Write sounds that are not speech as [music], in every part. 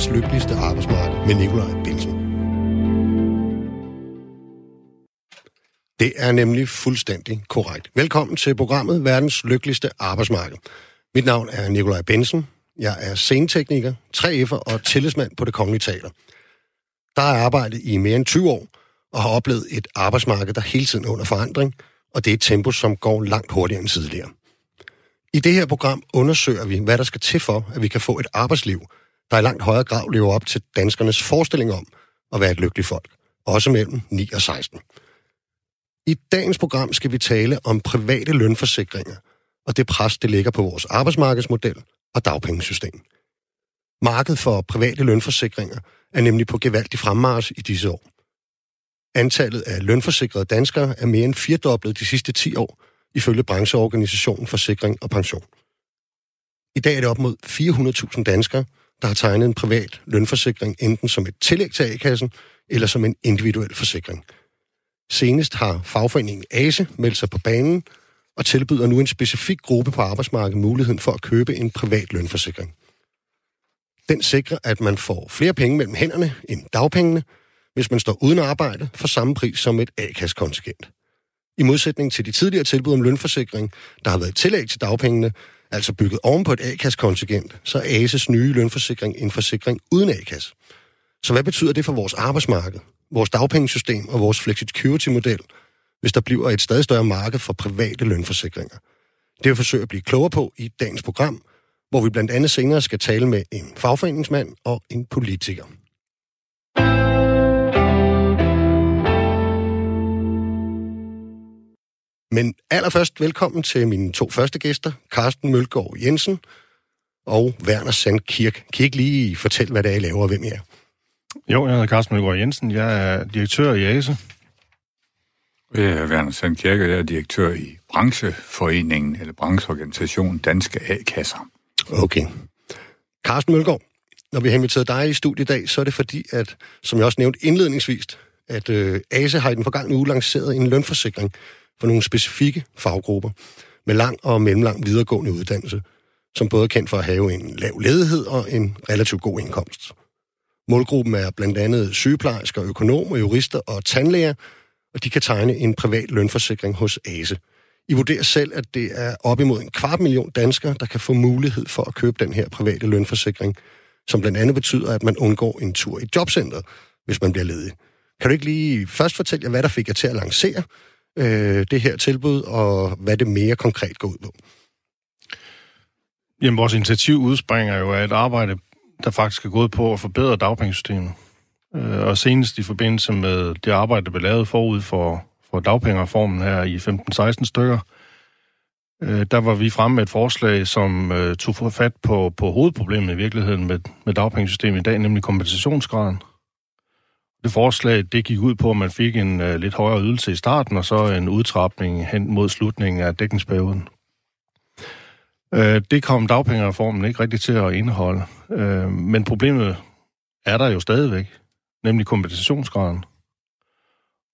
verdens lykkeligste arbejdsmarked med Nikolaj Bensen. Det er nemlig fuldstændig korrekt. Velkommen til programmet Verdens Lykkeligste Arbejdsmarked. Mit navn er Nikolaj Bensen. Jeg er scenetekniker, 3F'er og tillidsmand på det Kongelige Teater. Der har jeg arbejdet i mere end 20 år og har oplevet et arbejdsmarked, der hele tiden er under forandring, og det er et tempo, som går langt hurtigere end tidligere. I det her program undersøger vi, hvad der skal til for, at vi kan få et arbejdsliv, der i langt højere grad lever op til danskernes forestilling om at være et lykkeligt folk, også mellem 9 og 16. I dagens program skal vi tale om private lønforsikringer, og det pres, det ligger på vores arbejdsmarkedsmodel og dagpengesystem. Markedet for private lønforsikringer er nemlig på gevaldig fremmars i disse år. Antallet af lønforsikrede danskere er mere end firedoblet de sidste 10 år, ifølge brancheorganisationen Forsikring og Pension. I dag er det op mod 400.000 danskere, der har tegnet en privat lønforsikring, enten som et tillæg til A-kassen eller som en individuel forsikring. Senest har fagforeningen ASE meldt sig på banen og tilbyder nu en specifik gruppe på arbejdsmarkedet muligheden for at købe en privat lønforsikring. Den sikrer, at man får flere penge mellem hænderne end dagpengene, hvis man står uden arbejde for samme pris som et A-kassekontingent. I modsætning til de tidligere tilbud om lønforsikring, der har været tillæg til dagpengene, altså bygget oven på et A-kassekontingent, så er ASES nye lønforsikring en forsikring uden A-kasse. Så hvad betyder det for vores arbejdsmarked, vores dagpengesystem og vores flexicurity-model, hvis der bliver et stadig større marked for private lønforsikringer? Det vil forsøge at blive klogere på i dagens program, hvor vi blandt andet senere skal tale med en fagforeningsmand og en politiker. Men allerførst velkommen til mine to første gæster, Carsten Mølgaard Jensen og Werner Sand Kirk. Kan I ikke lige fortælle, hvad det er, I laver og hvem I er? Jo, jeg hedder Carsten Mølgaard Jensen. Jeg er direktør i ASE. Jeg er Werner Sand Kirk, og jeg er direktør i brancheforeningen, eller brancheorganisationen Danske A-kasser. Okay. Carsten Mølgaard, når vi har inviteret dig i studiet i dag, så er det fordi, at, som jeg også nævnte indledningsvis, at øh, ASE har i den forgangne uge lanceret en lønforsikring for nogle specifikke faggrupper med lang og mellemlang videregående uddannelse, som både er kendt for at have en lav ledighed og en relativt god indkomst. Målgruppen er blandt andet sygeplejersker, økonomer, jurister og tandlæger, og de kan tegne en privat lønforsikring hos ASE. I vurderer selv, at det er op imod en kvart million danskere, der kan få mulighed for at købe den her private lønforsikring, som blandt andet betyder, at man undgår en tur i jobcentret, hvis man bliver ledig. Kan du ikke lige først fortælle jer, hvad der fik jer til at lancere øh, det her tilbud, og hvad det mere konkret går ud på? Jamen, vores initiativ udspringer jo af et arbejde, der faktisk er gået på at forbedre dagpengesystemet. Øh, og senest i forbindelse med det arbejde, der blev lavet forud for, for dagpengereformen her i 15-16 stykker, øh, der var vi fremme med et forslag, som øh, tog fat på, på hovedproblemet i virkeligheden med, med dagpengesystemet i dag, nemlig kompensationsgraden. Det forslag, det gik ud på, at man fik en øh, lidt højere ydelse i starten, og så en udtrapning hen mod slutningen af dækningsperioden. Øh, det kom dagpengereformen ikke rigtig til at indeholde. Øh, men problemet er der jo stadigvæk, nemlig kompensationsgraden.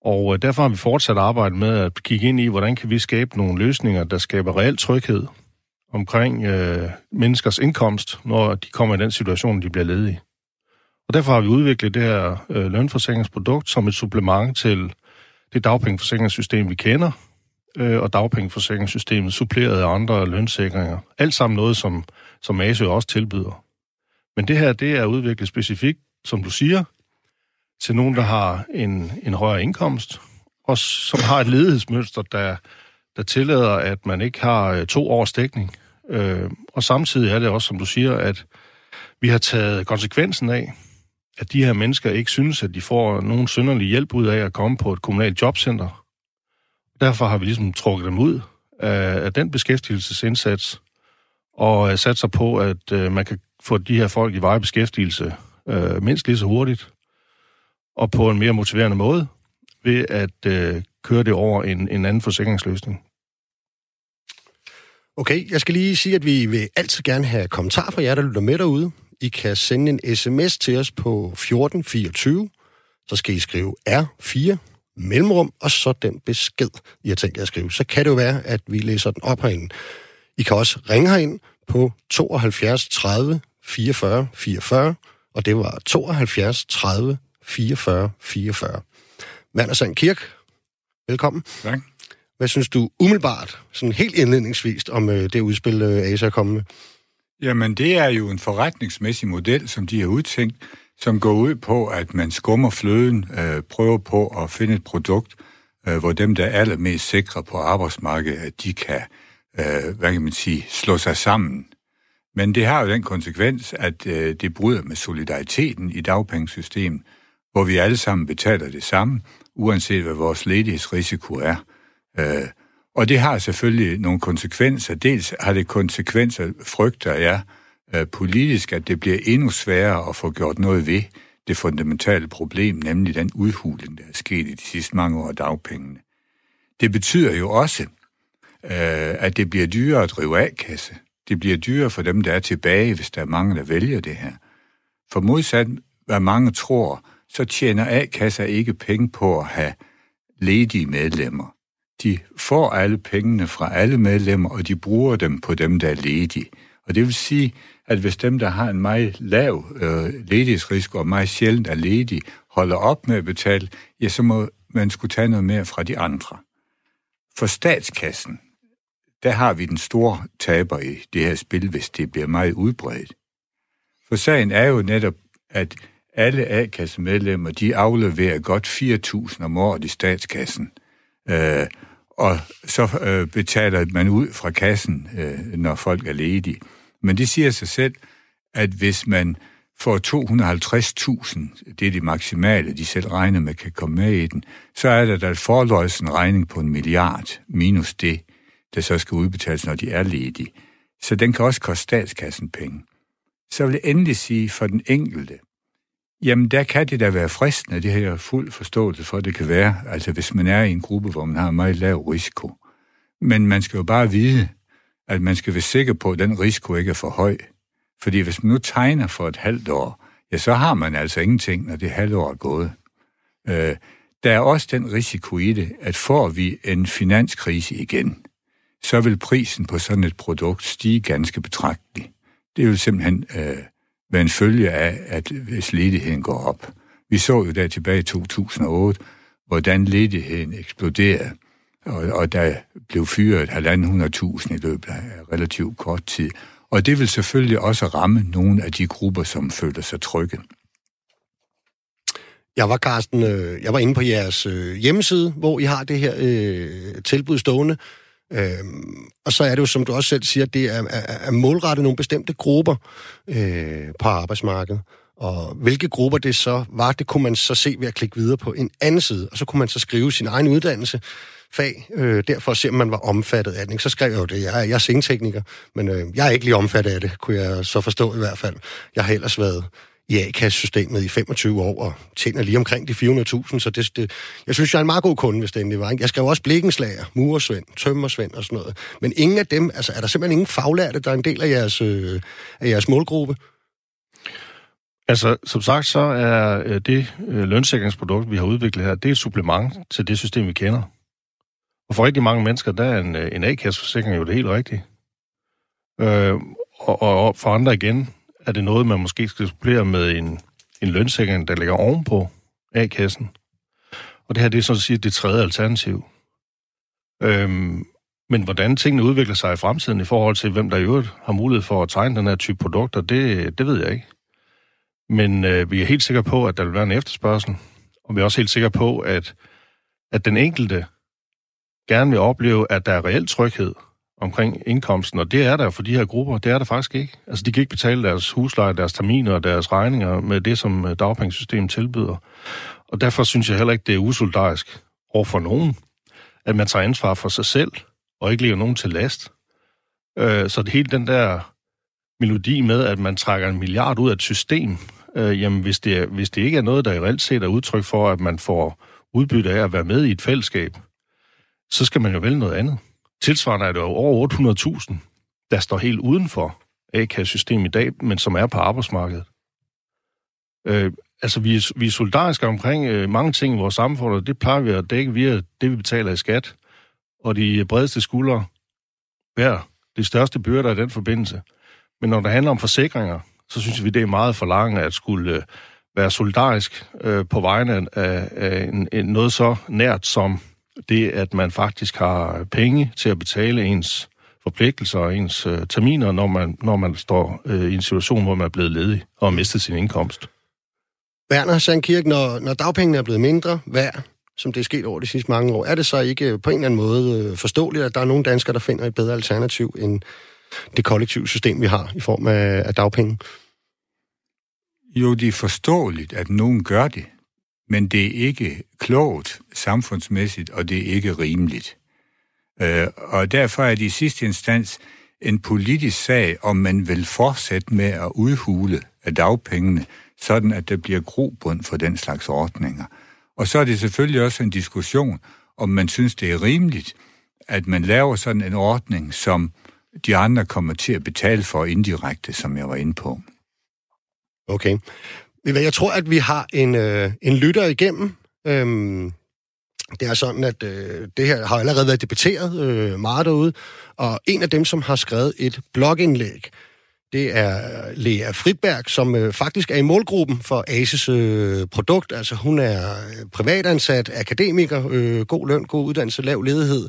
Og øh, derfor har vi fortsat arbejdet med at kigge ind i, hvordan kan vi skabe nogle løsninger, der skaber reel tryghed omkring øh, menneskers indkomst, når de kommer i den situation, de bliver ledige. Og derfor har vi udviklet det her øh, lønforsikringsprodukt som et supplement til det dagpengeforsikringssystem, vi kender, øh, og dagpengeforsikringssystemet suppleret af andre lønsikringer. Alt sammen noget, som, som ASE også tilbyder. Men det her, det er udviklet specifikt, som du siger, til nogen, der har en, en højere indkomst, og som har et ledighedsmønster, der, der tillader, at man ikke har øh, to års dækning. Øh, og samtidig er det også, som du siger, at vi har taget konsekvensen af, at de her mennesker ikke synes, at de får nogen synderlig hjælp ud af at komme på et kommunalt jobcenter. Derfor har vi ligesom trukket dem ud af, af den beskæftigelsesindsats, og øh, sat sig på, at øh, man kan få de her folk i veje beskæftigelse øh, mindst lige så hurtigt, og på en mere motiverende måde, ved at øh, køre det over en, en anden forsikringsløsning. Okay, jeg skal lige sige, at vi vil altid gerne have kommentarer fra jer, der lytter med derude. I kan sende en sms til os på 1424. Så skal I skrive R4 mellemrum, og så den besked, I har tænkt jer at skrive. Så kan det jo være, at vi læser den op herinde. I kan også ringe herind på 72 30 44 44, og det var 72 30 44 44. Werner Sand Kirk, velkommen. Tak. Hvad synes du umiddelbart, sådan helt indledningsvist, om øh, det udspil, øh, ASA er kommet med? Jamen, det er jo en forretningsmæssig model, som de har udtænkt, som går ud på, at man skummer fløden, øh, prøver på at finde et produkt, øh, hvor dem, der er allermest sikre på arbejdsmarkedet, at de kan, øh, hvad kan man sige, slå sig sammen. Men det har jo den konsekvens, at øh, det bryder med solidariteten i dagpengesystemet, hvor vi alle sammen betaler det samme, uanset hvad vores ledighedsrisiko er. Øh, og det har selvfølgelig nogle konsekvenser. Dels har det konsekvenser, frygter jeg, øh, politisk, at det bliver endnu sværere at få gjort noget ved det fundamentale problem, nemlig den udhuling, der er sket i de sidste mange år af dagpengene. Det betyder jo også, øh, at det bliver dyrere at drive A-kasse. Det bliver dyrere for dem, der er tilbage, hvis der er mange, der vælger det her. For modsat, hvad mange tror, så tjener A-kasser ikke penge på at have ledige medlemmer. De får alle pengene fra alle medlemmer, og de bruger dem på dem, der er ledige. Og det vil sige, at hvis dem, der har en meget lav øh, ledighedsrisiko og meget sjældent er ledige, holder op med at betale, ja, så må man skulle tage noget mere fra de andre. For statskassen, der har vi den store taber i det her spil, hvis det bliver meget udbredt. For sagen er jo netop, at alle A-kassemedlemmer, de afleverer godt 4.000 om året i statskassen. Øh, og så øh, betaler man ud fra kassen, øh, når folk er ledige. Men det siger sig selv, at hvis man får 250.000, det er det maksimale, de selv regner med kan komme med i den, så er der da forløjs en regning på en milliard, minus det, der så skal udbetales, når de er ledige. Så den kan også koste statskassen penge. Så vil jeg endelig sige for den enkelte, jamen der kan det da være fristende, det har jeg fuld forståelse for, det kan være, altså hvis man er i en gruppe, hvor man har meget lav risiko. Men man skal jo bare vide, at man skal være sikker på, at den risiko ikke er for høj. Fordi hvis man nu tegner for et halvt år, ja, så har man altså ingenting, når det halve år er gået. Øh, der er også den risiko i det, at får vi en finanskrise igen, så vil prisen på sådan et produkt stige ganske betragteligt. Det vil simpelthen øh, være en følge af, at hvis ledigheden går op. Vi så jo der tilbage i 2008, hvordan ledigheden eksploderede og, og der blev fyret halvanden hundrede tusind i løbet af relativt kort tid. Og det vil selvfølgelig også ramme nogle af de grupper, som føler sig trygge. Jeg var, Carsten, øh, jeg var inde på jeres øh, hjemmeside, hvor I har det her øh, tilbud stående. Øh, og så er det jo, som du også selv siger, det er, er, er målrettet nogle bestemte grupper øh, på arbejdsmarkedet. Og hvilke grupper det så var, det kunne man så se ved at klikke videre på en anden side. Og så kunne man så skrive sin egen uddannelse, fag, øh, derfor at se, om man var omfattet af den. Så skrev jeg jo det. Jeg er, jeg er scenetekniker, men øh, jeg er ikke lige omfattet af det, kunne jeg så forstå i hvert fald. Jeg har ellers været i A-kassesystemet i 25 år og tjener lige omkring de 400.000, så det, det, jeg synes, jeg er en meget god kunde, hvis det endelig var. Ikke? Jeg skrev også blikkenslager, murersvend, tømmersvend og sådan noget. Men ingen af dem, altså er der simpelthen ingen faglærte, der er en del af jeres, øh, af jeres målgruppe? Altså, som sagt, så er øh, det øh, lønsikringsprodukt, vi har udviklet her, det er et supplement til det system, vi kender. Og for rigtig mange mennesker, der er en, øh, en A-kasseforsikring jo det helt rigtige. Øh, og, og for andre igen, er det noget, man måske skal supplere med en, en lønsikring, der ligger ovenpå A-kassen. Og det her, det er sådan at sige det tredje alternativ. Øhm, men hvordan tingene udvikler sig i fremtiden i forhold til, hvem der i øvrigt har mulighed for at tegne den her type produkter, det, det ved jeg ikke. Men øh, vi er helt sikre på, at der vil være en efterspørgsel, og vi er også helt sikre på, at, at den enkelte gerne vil opleve, at der er reel tryghed omkring indkomsten, og det er der for de her grupper, det er der faktisk ikke. Altså, de kan ikke betale deres husleje, deres terminer og deres regninger med det, som øh, dagpengesystemet tilbyder. Og derfor synes jeg heller ikke, det er usoldarisk over for nogen, at man tager ansvar for sig selv, og ikke lægger nogen til last. Øh, så det hele den der melodi med, at man trækker en milliard ud af et system, øh, jamen hvis det, hvis det ikke er noget, der i reelt set er udtryk for, at man får udbytte af at være med i et fællesskab, så skal man jo vælge noget andet. Tilsvarende er det jo over 800.000, der står helt uden for A-kassesystemet i dag, men som er på arbejdsmarkedet. Øh, altså, vi er, vi er solidariske omkring øh, mange ting i vores samfund, og det plejer vi at dække via det, vi betaler i skat. Og de bredeste skuldre bærer de største byrder i den forbindelse. Men når det handler om forsikringer, så synes vi, det er meget for langt at skulle øh, være solidarisk øh, på vegne af, af en, en, noget så nært som det, at man faktisk har penge til at betale ens forpligtelser og ens øh, terminer, når man, når man står øh, i en situation, hvor man er blevet ledig og har mistet sin indkomst. Werner Sandkirk, når, når dagpengene er blevet mindre værd, som det er sket over de sidste mange år, er det så ikke på en eller anden måde øh, forståeligt, at der er nogle danskere, der finder et bedre alternativ end det kollektive system, vi har i form af, af dagpenge? Jo, det er forståeligt, at nogen gør det, men det er ikke klogt samfundsmæssigt, og det er ikke rimeligt. Øh, og derfor er det i sidste instans en politisk sag, om man vil fortsætte med at udhule af dagpengene, sådan at der bliver grobund for den slags ordninger. Og så er det selvfølgelig også en diskussion, om man synes, det er rimeligt, at man laver sådan en ordning, som de andre kommer til at betale for indirekte, som jeg var inde på. Okay. Jeg tror, at vi har en, øh, en lytter igennem. Øhm, det er sådan, at øh, det her har allerede været debatteret øh, meget derude, og en af dem, som har skrevet et blogindlæg, det er Lea Fritberg, som øh, faktisk er i målgruppen for ASES øh, produkt. Altså hun er øh, privatansat, akademiker, øh, god løn, god uddannelse, lav ledighed.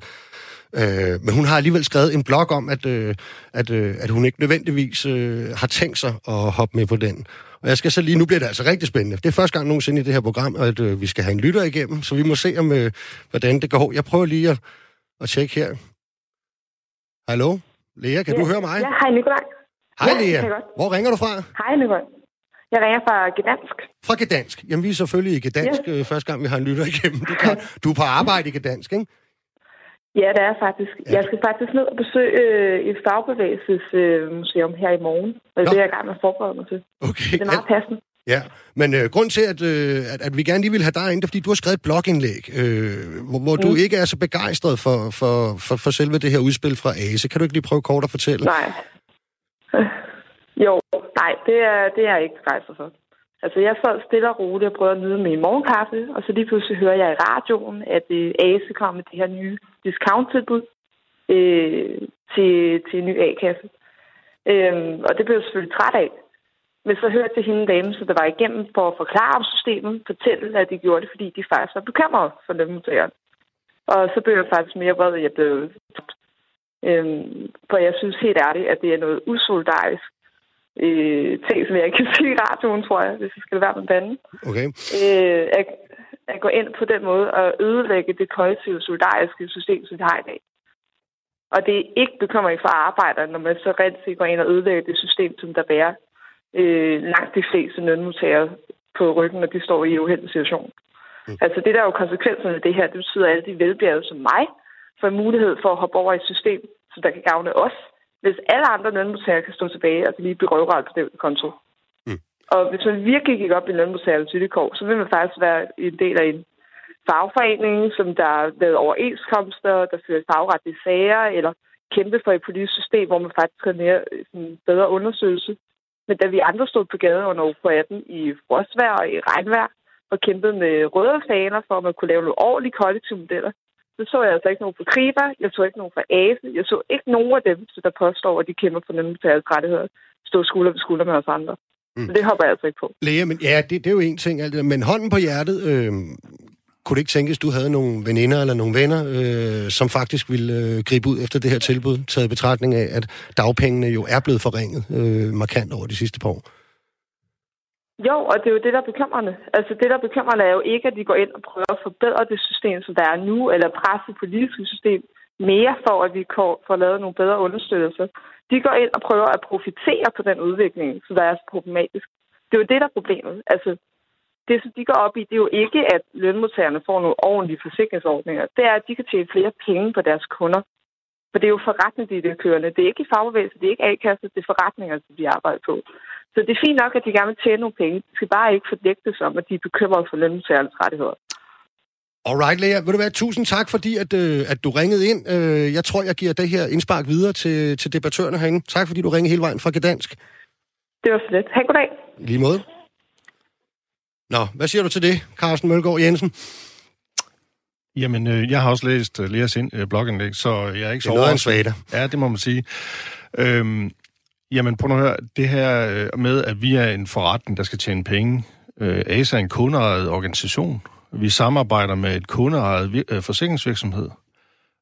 Øh, men hun har alligevel skrevet en blog om, at, øh, at, øh, at hun ikke nødvendigvis øh, har tænkt sig at hoppe med på den. Og jeg skal så lige, nu bliver det altså rigtig spændende. Det er første gang nogensinde i det her program, at øh, vi skal have en lytter igennem, så vi må se, om øh, hvordan det går. Jeg prøver lige at, at tjekke her. Hallo? Lea, kan ja. du høre mig? Ja, hej Nikolaj. Hej ja, Lea. Hvor ringer du fra? Hej Nikolaj. Jeg ringer fra Gdansk. Fra Gdansk. Jamen, vi er selvfølgelig i Gdansk, ja. øh, første gang vi har en lytter igennem. Er Du er på arbejde i Gdansk, ikke? Ja, det er faktisk. Ja. Jeg skal faktisk ned og besøge øh, et fagbevægelsesmuseum øh, her i morgen. Og det er jeg i gang med at forberede mig til. Okay. Det er meget passende. Ja, men øh, grund til, at, øh, at, at vi gerne lige vil have dig ind, er, fordi du har skrevet et blogindlæg, øh, hvor, hvor mm. du ikke er så begejstret for, for, for, for selve det her udspil fra ASE. Kan du ikke lige prøve kort at fortælle? Nej. Jo, nej, det er, det er jeg ikke begejstret for. Altså, jeg sad stille og roligt og prøvede at nyde min morgenkaffe, og så lige pludselig hører jeg i radioen, at øh, ASE kommer med det her nye discount-tilbud øh, til, til en ny A-kasse. Øhm, og det blev jeg selvfølgelig træt af. Men så hørte jeg hende dame, så der var igennem for at forklare om systemet, fortælle, at de gjorde det, fordi de faktisk var bekymrede for lønmodtageren. Og så blev jeg faktisk mere vred, at jeg blev øhm, For jeg synes helt ærligt, at det er noget usolidarisk øh, ting, som jeg ikke kan sige i radioen, tror jeg, hvis jeg skal være med banden. Okay. Øh, at, at gå ind på den måde og ødelægge det kollektive solidariske system, som vi har i dag. Og det er ikke bekymring for arbejdere, når man så rent set går ind og ødelægger det system, som der bærer øh, langt de fleste lønmodtagere på ryggen, når de står i uheldig situation. Mm. Altså det der er jo konsekvenserne af det her, det betyder, at alle de velbjergede som mig får mulighed for at hoppe over i et system, som der kan gavne os, hvis alle andre lønmodtagere kan stå tilbage og lige blive røvret på den konto. Og hvis man virkelig gik op i lønmodtagernes vilkår, så vil man faktisk være en del af en fagforening, som der lavet overenskomster, der fører fagretlige sager, eller kæmpe for et politisk system, hvor man faktisk træner mere sådan, bedre undersøgelse. Men da vi andre stod på gaden under på 18 i frostvær og i regnvejr, og kæmpede med røde faner for, at man kunne lave nogle ordentlige kollektive modeller, så så jeg altså ikke nogen fra Kriba, jeg så ikke nogen fra ASE, jeg så ikke nogen af dem, der påstår, at de kæmper for nemlig rettigheder, stå skulder ved skulder med os andre. Mm. Det hopper jeg altså ikke på. Lea, men ja, det, det er jo en ting, alt det men hånden på hjertet, øh, kunne det ikke tænkes, du havde nogle veninder eller nogle venner, øh, som faktisk ville øh, gribe ud efter det her tilbud, taget betragtning af, at dagpengene jo er blevet forringet øh, markant over de sidste par år? Jo, og det er jo det, der er bekymrende. Altså det, der er bekymrende, er jo ikke, at de går ind og prøver at forbedre det system, som der er nu, eller presse det politiske system mere for, at vi får lavet nogle bedre understøttelser. De går ind og prøver at profitere på den udvikling, så der er så problematisk. Det er jo det, der er problemet. Altså, det, som de går op i, det er jo ikke, at lønmodtagerne får nogle ordentlige forsikringsordninger. Det er, at de kan tjene flere penge på deres kunder. For det er jo forretning, de er kørende. Det er ikke i fagbevægelse, det er ikke A-kasse, det er forretninger, som de arbejder på. Så det er fint nok, at de gerne vil tjene nogle penge. De skal bare ikke fordægte sig om, at de er bekymrede for lønmodtagernes rettigheder. Alright, Lea. Vil du være tusind tak, fordi at, øh, at du ringede ind. Øh, jeg tror, jeg giver det her indspark videre til, til debattørerne herinde. Tak, fordi du ringede hele vejen fra Gdansk. Det var så lidt. Ha' goddag. I lige måde. Nå, hvad siger du til det, Carsten Mølgaard Jensen? Jamen, øh, jeg har også læst uh, Leas ind, uh, blogindlæg, så jeg er ikke så Det er noget. Ja, det må man sige. Øhm, Jamen, prøv at høre, det her øh, med, at vi er en forretning, der skal tjene penge. Øh, ASA er en kundeejet organisation. Vi samarbejder med et kundeejet øh, forsikringsvirksomhed.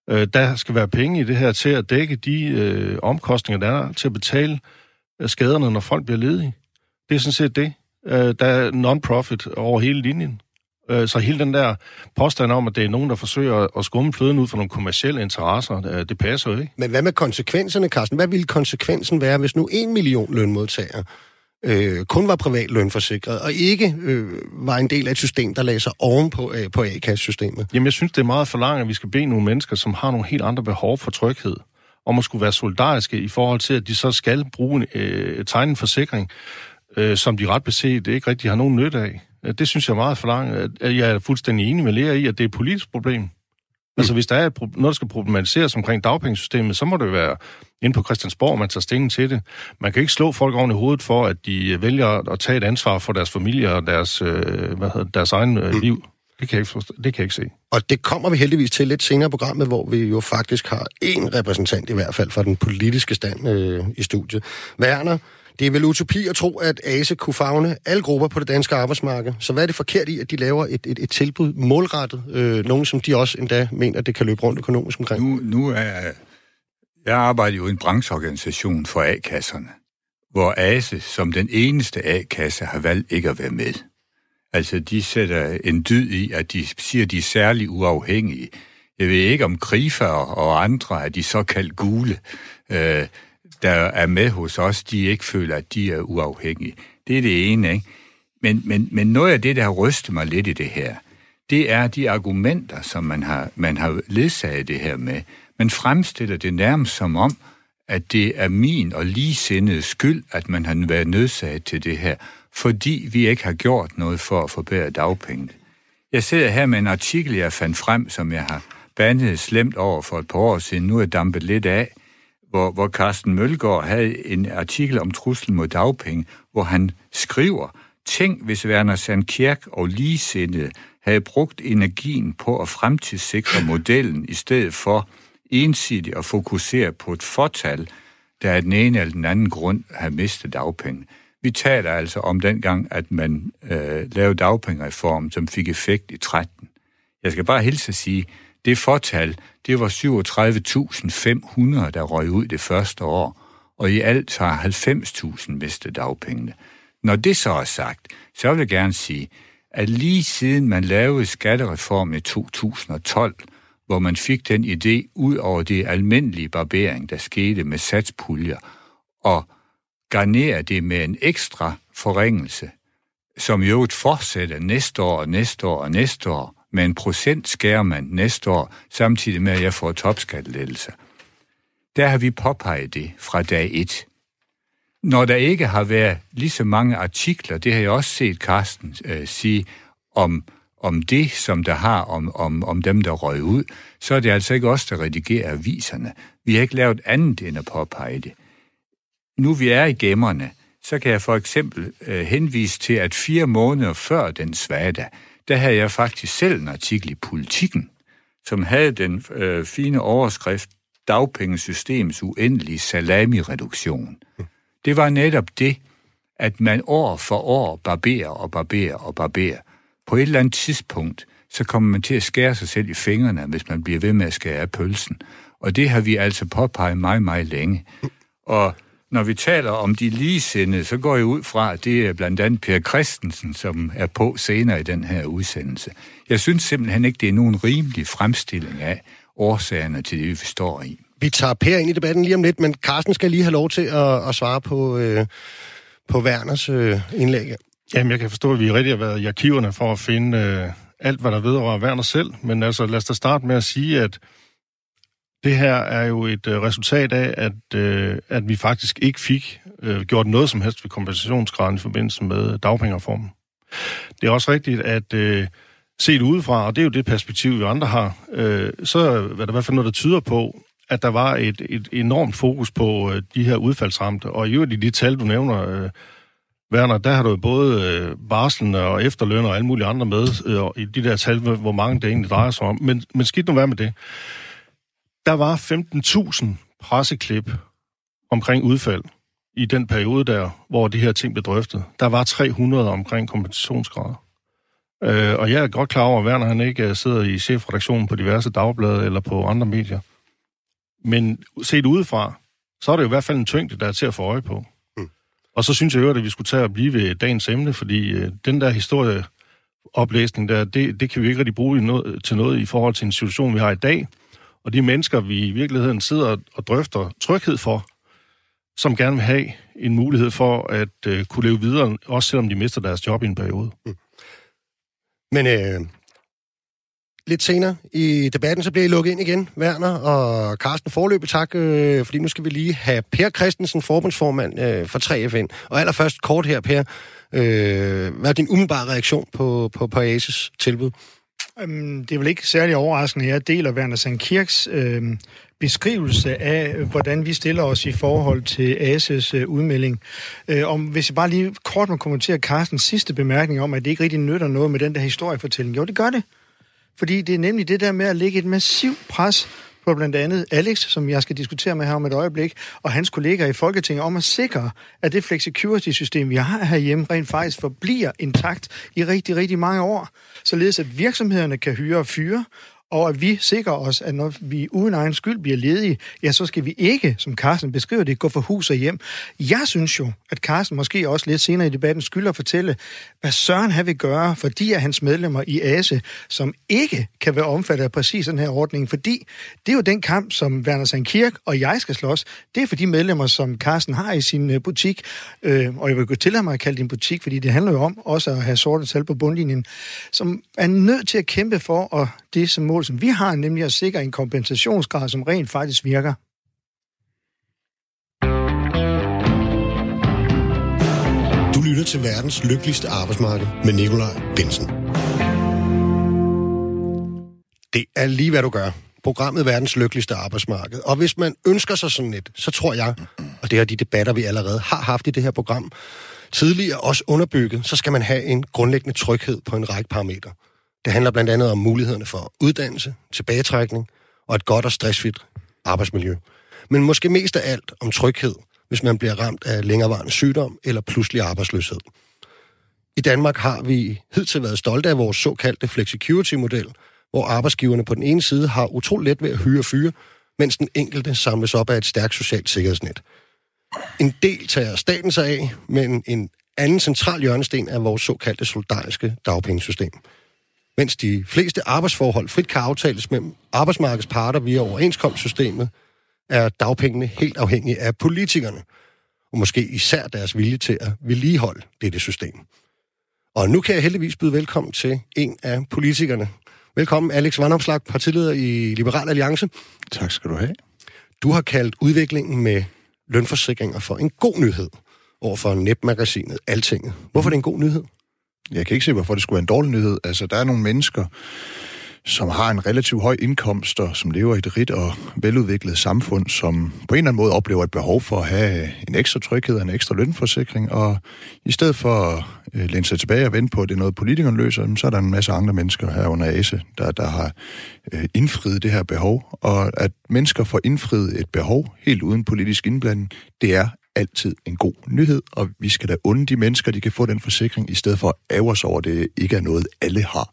Øh, der skal være penge i det her til at dække de øh, omkostninger, der er til at betale øh, skaderne, når folk bliver ledige. Det er sådan set det. Der er non-profit over hele linjen. Øh, så hele den der påstand om, at det er nogen, der forsøger at skumme fløden ud for nogle kommersielle interesser, øh, det passer jo ikke. Men hvad med konsekvenserne, Carsten? Hvad ville konsekvensen være, hvis nu en million lønmodtagere øh, kun var privat lønforsikret, og ikke øh, var en del af et system, der lagde sig ovenpå øh, på A-kassesystemet? Jamen, jeg synes, det er meget for langt, at vi skal bede nogle mennesker, som har nogle helt andre behov for tryghed, om at skulle være solidariske i forhold til, at de så skal bruge øh, tegne en forsikring, øh, som de ret beset ikke rigtig har nogen nytte af. Det synes jeg er meget for langt. Jeg er fuldstændig enig med Lea i, at det er et politisk problem. Altså, hvis der er et, noget, der skal problematiseres omkring dagpengesystemet, så må det være ind på Christiansborg, man tager stilling til det. Man kan ikke slå folk oven i hovedet for, at de vælger at tage et ansvar for deres familie og deres, øh, hvad hedder, deres egen øh, mm. liv. Det kan, jeg ikke forstå, det kan jeg ikke se. Og det kommer vi heldigvis til lidt senere i programmet, hvor vi jo faktisk har en repræsentant i hvert fald fra den politiske stand øh, i studiet. Werner, det er vel utopi at tro, at ASE kunne fagne alle grupper på det danske arbejdsmarked. Så hvad er det forkert i, at de laver et, et, et tilbud målrettet? Øh, nogen, som de også endda mener, at det kan løbe rundt økonomisk omkring? Nu, nu er... Jeg arbejder jo i en brancheorganisation for A-kasserne, hvor ASE som den eneste A-kasse har valgt ikke at være med. Altså, de sætter en dyd i, at de siger, at de er særlig uafhængige. Jeg ved ikke, om Krifa og andre er de såkaldt gule. Øh, der er med hos os, de ikke føler, at de er uafhængige. Det er det ene, ikke? Men, men, men noget af det, der har rystet mig lidt i det her, det er de argumenter, som man har, man har ledsaget det her med. Man fremstiller det nærmest som om, at det er min og ligesindede skyld, at man har været nødsaget til det her, fordi vi ikke har gjort noget for at forbedre dagpengene. Jeg sidder her med en artikel, jeg fandt frem, som jeg har bandet slemt over for et par år siden. Nu er dampet lidt af hvor, hvor Carsten Mølgaard havde en artikel om truslen mod dagpenge, hvor han skriver, Tænk, hvis Werner Sandkirk og ligesindede havde brugt energien på at fremtidssikre modellen, i stedet for ensidigt at fokusere på et fortal, der af den ene eller den anden grund har mistet dagpenge. Vi taler altså om den gang, at man øh, lavede dagpengereformen, som fik effekt i 13. Jeg skal bare hilse at sige, det fortal, det var 37.500, der røg ud det første år, og i alt har 90.000 mistet dagpengene. Når det så er sagt, så vil jeg gerne sige, at lige siden man lavede skattereformen i 2012, hvor man fik den idé ud over det almindelige barbering, der skete med satspuljer, og garnere det med en ekstra forringelse, som jo fortsætter næste år og næste år og næste år, med en procent skærer man næste år, samtidig med, at jeg får topskattelettelser. Der har vi påpeget det fra dag 1. Når der ikke har været lige så mange artikler, det har jeg også set Carsten øh, sige, om, om det, som der har om, om, om dem, der røg ud, så er det altså ikke os, der redigerer aviserne. Vi har ikke lavet andet end at påpege det. Nu vi er i gemmerne, så kan jeg for eksempel øh, henvise til, at fire måneder før den svada, der havde jeg faktisk selv en artikel i Politikken, som havde den øh, fine overskrift Dagpengesystemets uendelige salami-reduktion. Det var netop det, at man år for år barberer og barberer og barberer. På et eller andet tidspunkt, så kommer man til at skære sig selv i fingrene, hvis man bliver ved med at skære af pølsen. Og det har vi altså påpeget meget, meget længe. Og når vi taler om de ligesindede, så går jeg ud fra, at det er blandt andet Per Christensen, som er på senere i den her udsendelse. Jeg synes simpelthen ikke, det er nogen rimelig fremstilling af årsagerne til det, vi står i. Vi tager Per ind i debatten lige om lidt, men Carsten skal lige have lov til at, at svare på, øh, på Werners øh, indlæg. Jamen, jeg kan forstå, at vi rigtig har været i arkiverne for at finde øh, alt, hvad der vedrører Werner selv. Men altså, lad os da starte med at sige, at det her er jo et øh, resultat af, at, øh, at vi faktisk ikke fik øh, gjort noget som helst ved kompensationsgraden i forbindelse med dagpengereformen. Det er også rigtigt, at øh, set udefra, og det er jo det perspektiv, vi andre har, øh, så er der i hvert fald noget, der tyder på, at der var et, et enormt fokus på øh, de her udfaldsramte. Og i øvrigt i de tal, du nævner, øh, Werner, der har du jo både øh, barslen og efterløn og alle mulige andre med øh, i de der tal, hvor mange det egentlig drejer sig om. Men, men skidt nu være med det. Der var 15.000 presseklip omkring udfald i den periode der, hvor de her ting blev drøftet. Der var 300 omkring kompensationsgrader. Øh, og jeg er godt klar over, at Werner han ikke øh, sidder i chefredaktionen på diverse dagblade eller på andre medier. Men set udefra, så er det jo i hvert fald en tyngde, der er til at få øje på. Mm. Og så synes jeg jo, at vi skulle tage og blive ved dagens emne, fordi øh, den der historieoplæsning der, det, det kan vi ikke rigtig bruge noget, til noget i forhold til en situation, vi har i dag. Og de mennesker, vi i virkeligheden sidder og drøfter tryghed for, som gerne vil have en mulighed for at øh, kunne leve videre, også selvom de mister deres job i en periode. Mm. Men øh, lidt senere i debatten, så bliver I lukket ind igen, Werner og Carsten forløbet. tak, øh, fordi nu skal vi lige have Per Christensen, forbundsformand øh, for 3FN. Og allerførst kort her, Per. Øh, hvad er din umiddelbare reaktion på, på, på ACES tilbud? Øhm, det er vel ikke særlig overraskende. Jeg deler Werner Sankirks øh, beskrivelse af, hvordan vi stiller os i forhold til ASES øh, udmelding. Øh, om, hvis jeg bare lige kort må kommentere Carstens sidste bemærkning om, at det ikke rigtig nytter noget med den der historiefortælling. Jo, det gør det. Fordi det er nemlig det der med at lægge et massivt pres på blandt andet Alex, som jeg skal diskutere med her om et øjeblik, og hans kolleger i Folketinget om at sikre, at det flexicurity-system, vi har herhjemme, rent faktisk forbliver intakt i rigtig, rigtig mange år, således at virksomhederne kan hyre og fyre, og at vi sikrer os, at når vi uden egen skyld bliver ledige, ja, så skal vi ikke, som Carsten beskriver det, gå for hus og hjem. Jeg synes jo, at Carsten måske også lidt senere i debatten skylder at fortælle, hvad Søren han vil gøre for de af hans medlemmer i ASE, som ikke kan være omfattet af præcis den her ordning, fordi det er jo den kamp, som Werner Sankirk og jeg skal slås. Det er for de medlemmer, som Carsten har i sin øh, butik, øh, og jeg vil gå til ham at kalde din butik, fordi det handler jo om også at have sorte tal på bundlinjen, som er nødt til at kæmpe for, at det som mål, som vi har, nemlig at sikre en kompensationsgrad, som rent faktisk virker. Du lytter til verdens lykkeligste arbejdsmarked med Nikolaj Bensen. Det er lige, hvad du gør. Programmet Verdens Lykkeligste Arbejdsmarked. Og hvis man ønsker sig sådan et, så tror jeg, og det er de debatter, vi allerede har haft i det her program, tidligere også underbygget, så skal man have en grundlæggende tryghed på en række parametre. Det handler blandt andet om mulighederne for uddannelse, tilbagetrækning og et godt og stressfrit arbejdsmiljø. Men måske mest af alt om tryghed, hvis man bliver ramt af længerevarende sygdom eller pludselig arbejdsløshed. I Danmark har vi hidtil været stolte af vores såkaldte flexicurity-model, hvor arbejdsgiverne på den ene side har utrolig let ved at hyre fyre, mens den enkelte samles op af et stærkt socialt sikkerhedsnet. En del tager staten sig af, men en anden central hjørnesten er vores såkaldte solidariske dagpengesystem – mens de fleste arbejdsforhold frit kan aftales mellem arbejdsmarkedets parter via overenskomstsystemet, er dagpengene helt afhængige af politikerne, og måske især deres vilje til at vedligeholde dette system. Og nu kan jeg heldigvis byde velkommen til en af politikerne. Velkommen, Alex Vandopslag, partileder i Liberal Alliance. Tak skal du have. Du har kaldt udviklingen med lønforsikringer for en god nyhed over for netmagasinet Altinget. Hvorfor er det en god nyhed? Jeg kan ikke se, hvorfor det skulle være en dårlig nyhed. Altså, der er nogle mennesker, som har en relativt høj indkomst og som lever i et rigt og veludviklet samfund, som på en eller anden måde oplever et behov for at have en ekstra tryghed og en ekstra lønforsikring, og i stedet for at øh, læne sig tilbage og vente på, at det er noget, politikerne løser, så er der en masse andre mennesker her under ASE, der, der har øh, indfriet det her behov, og at mennesker får indfriet et behov helt uden politisk indblanding, det er altid en god nyhed, og vi skal da unde de mennesker, de kan få den forsikring, i stedet for at ære os over, at det ikke er noget, alle har.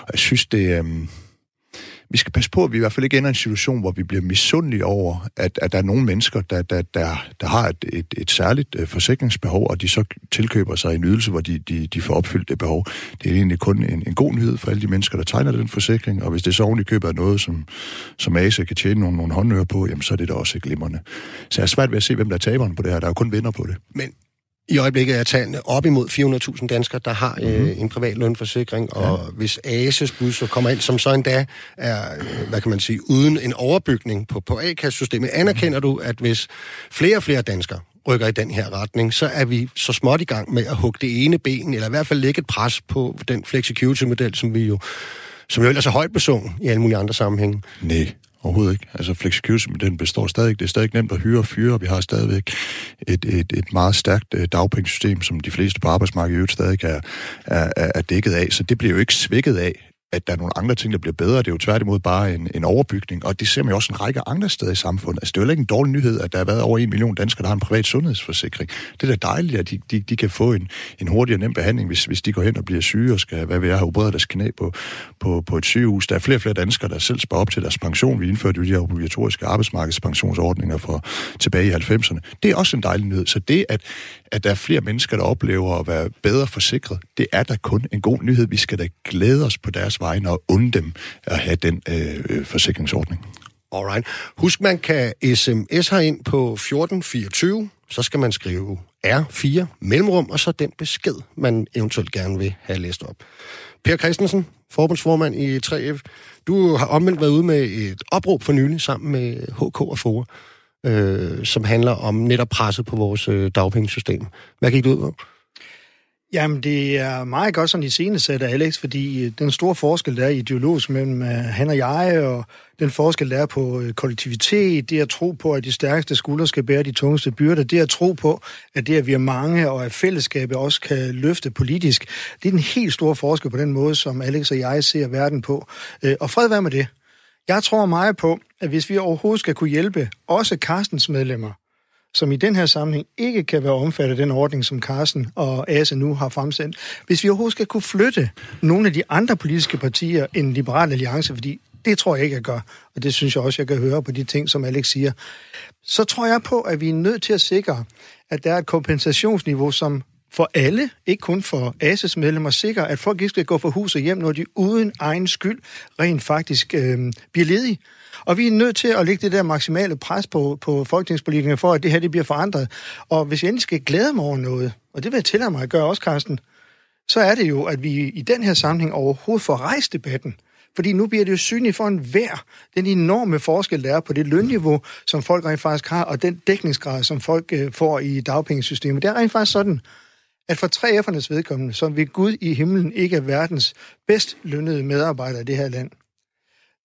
Og jeg synes, det, øh, vi skal passe på, at vi i hvert fald ikke ender i en situation, hvor vi bliver misundelige over, at, at der er nogle mennesker, der, der, der, der har et, et, et særligt øh, forsikringsbehov, og de så tilkøber sig en ydelse, hvor de, de, de får opfyldt det behov. Det er egentlig kun en, en god nyhed for alle de mennesker, der tegner den forsikring, og hvis det så ordentligt køber noget, som, som ASE kan tjene nogle, nogle håndører på, jamen så er det da også glimrende. Så jeg er svært ved at se, hvem der er taberen på det her. Der er jo kun vinder på det. Men i øjeblikket er tallene op imod 400.000 danskere, der har mm-hmm. øh, mhm. en privat lønforsikring, og ja. hvis ASES bus så kommer ind, som så endda er, øh, hvad kan man sige, uden en overbygning på, på A-kassesystemet, anerkender du, at hvis flere og flere danskere rykker i den her retning, så er vi så småt i gang med at hugge det ene ben, eller i hvert fald lægge et pres på den flexicurity-model, som vi jo som jo ellers er højt besungen i alle mulige andre sammenhænge. Nej, Overhovedet ikke. Altså flexicurity, den består stadig. Det er stadig nemt at hyre og fyre, og vi har stadigvæk et, et, et meget stærkt øh, dagpengesystem, som de fleste på arbejdsmarkedet stadig er, er, er dækket af. Så det bliver jo ikke svækket af, at der er nogle andre ting, der bliver bedre. Det er jo tværtimod bare en, en overbygning, og det ser man jo også en række andre steder i samfundet. Altså, det er jo ikke en dårlig nyhed, at der har været over en million danskere, der har en privat sundhedsforsikring. Det er da dejligt, at de, de, de kan få en, en hurtig og nem behandling, hvis, hvis de går hen og bliver syge og skal, hvad vil jeg, have opereret deres knæ på, på, på et sygehus. Der er flere og flere danskere, der selv sparer op til deres pension. Vi indførte jo de her obligatoriske arbejdsmarkedspensionsordninger for tilbage i 90'erne. Det er også en dejlig nyhed. Så det, at, at der er flere mennesker, der oplever at være bedre forsikret, det er da kun en god nyhed. Vi skal da glæde os på deres vegne og unde dem at have den øh, forsikringsordning. Alright. Husk, man kan sms ind på 1424, så skal man skrive R4 mellemrum, og så den besked, man eventuelt gerne vil have læst op. Per Christensen, forbundsformand i 3F, du har omvendt været ude med et opråb for nylig sammen med HK og FOA, øh, som handler om netop presset på vores øh, dagpengesystem. Hvad gik det ud på? Jamen, det er meget godt sådan i scenesæt af Alex, fordi øh, den store forskel, der er ideologisk mellem øh, han og jeg, og den forskel, der er på øh, kollektivitet, det at tro på, at de stærkeste skuldre skal bære de tungeste byrder, det at tro på, at det, at vi er mange, og at fællesskabet også kan løfte politisk, det er den helt store forskel på den måde, som Alex og jeg ser verden på. Og fred være med det. Jeg tror meget på, at hvis vi overhovedet skal kunne hjælpe også Carstens medlemmer, som i den her sammenhæng ikke kan være omfattet af den ordning, som Carsten og Ase nu har fremsendt. Hvis vi overhovedet skal kunne flytte nogle af de andre politiske partier end Liberal Alliance, fordi det tror jeg ikke, jeg gør, og det synes jeg også, jeg kan høre på de ting, som Alex siger, så tror jeg på, at vi er nødt til at sikre, at der er et kompensationsniveau, som for alle, ikke kun for ASES medlemmer, sikrer, at folk ikke skal gå for hus og hjem, når de uden egen skyld rent faktisk øh, bliver ledige. Og vi er nødt til at lægge det der maksimale pres på, på folketingspolitikerne for, at det her det bliver forandret. Og hvis jeg endelig skal glæde mig over noget, og det vil jeg tillade mig at gøre også, Carsten, så er det jo, at vi i den her sammenhæng overhovedet får rejst debatten. Fordi nu bliver det jo synligt for enhver, den enorme forskel, der er på det lønniveau, som folk rent faktisk har, og den dækningsgrad, som folk øh, får i dagpengesystemet. Det er rent faktisk sådan, at for 3F'ernes vedkommende, som ved Gud i himlen ikke er verdens bedst lønnede medarbejdere i det her land,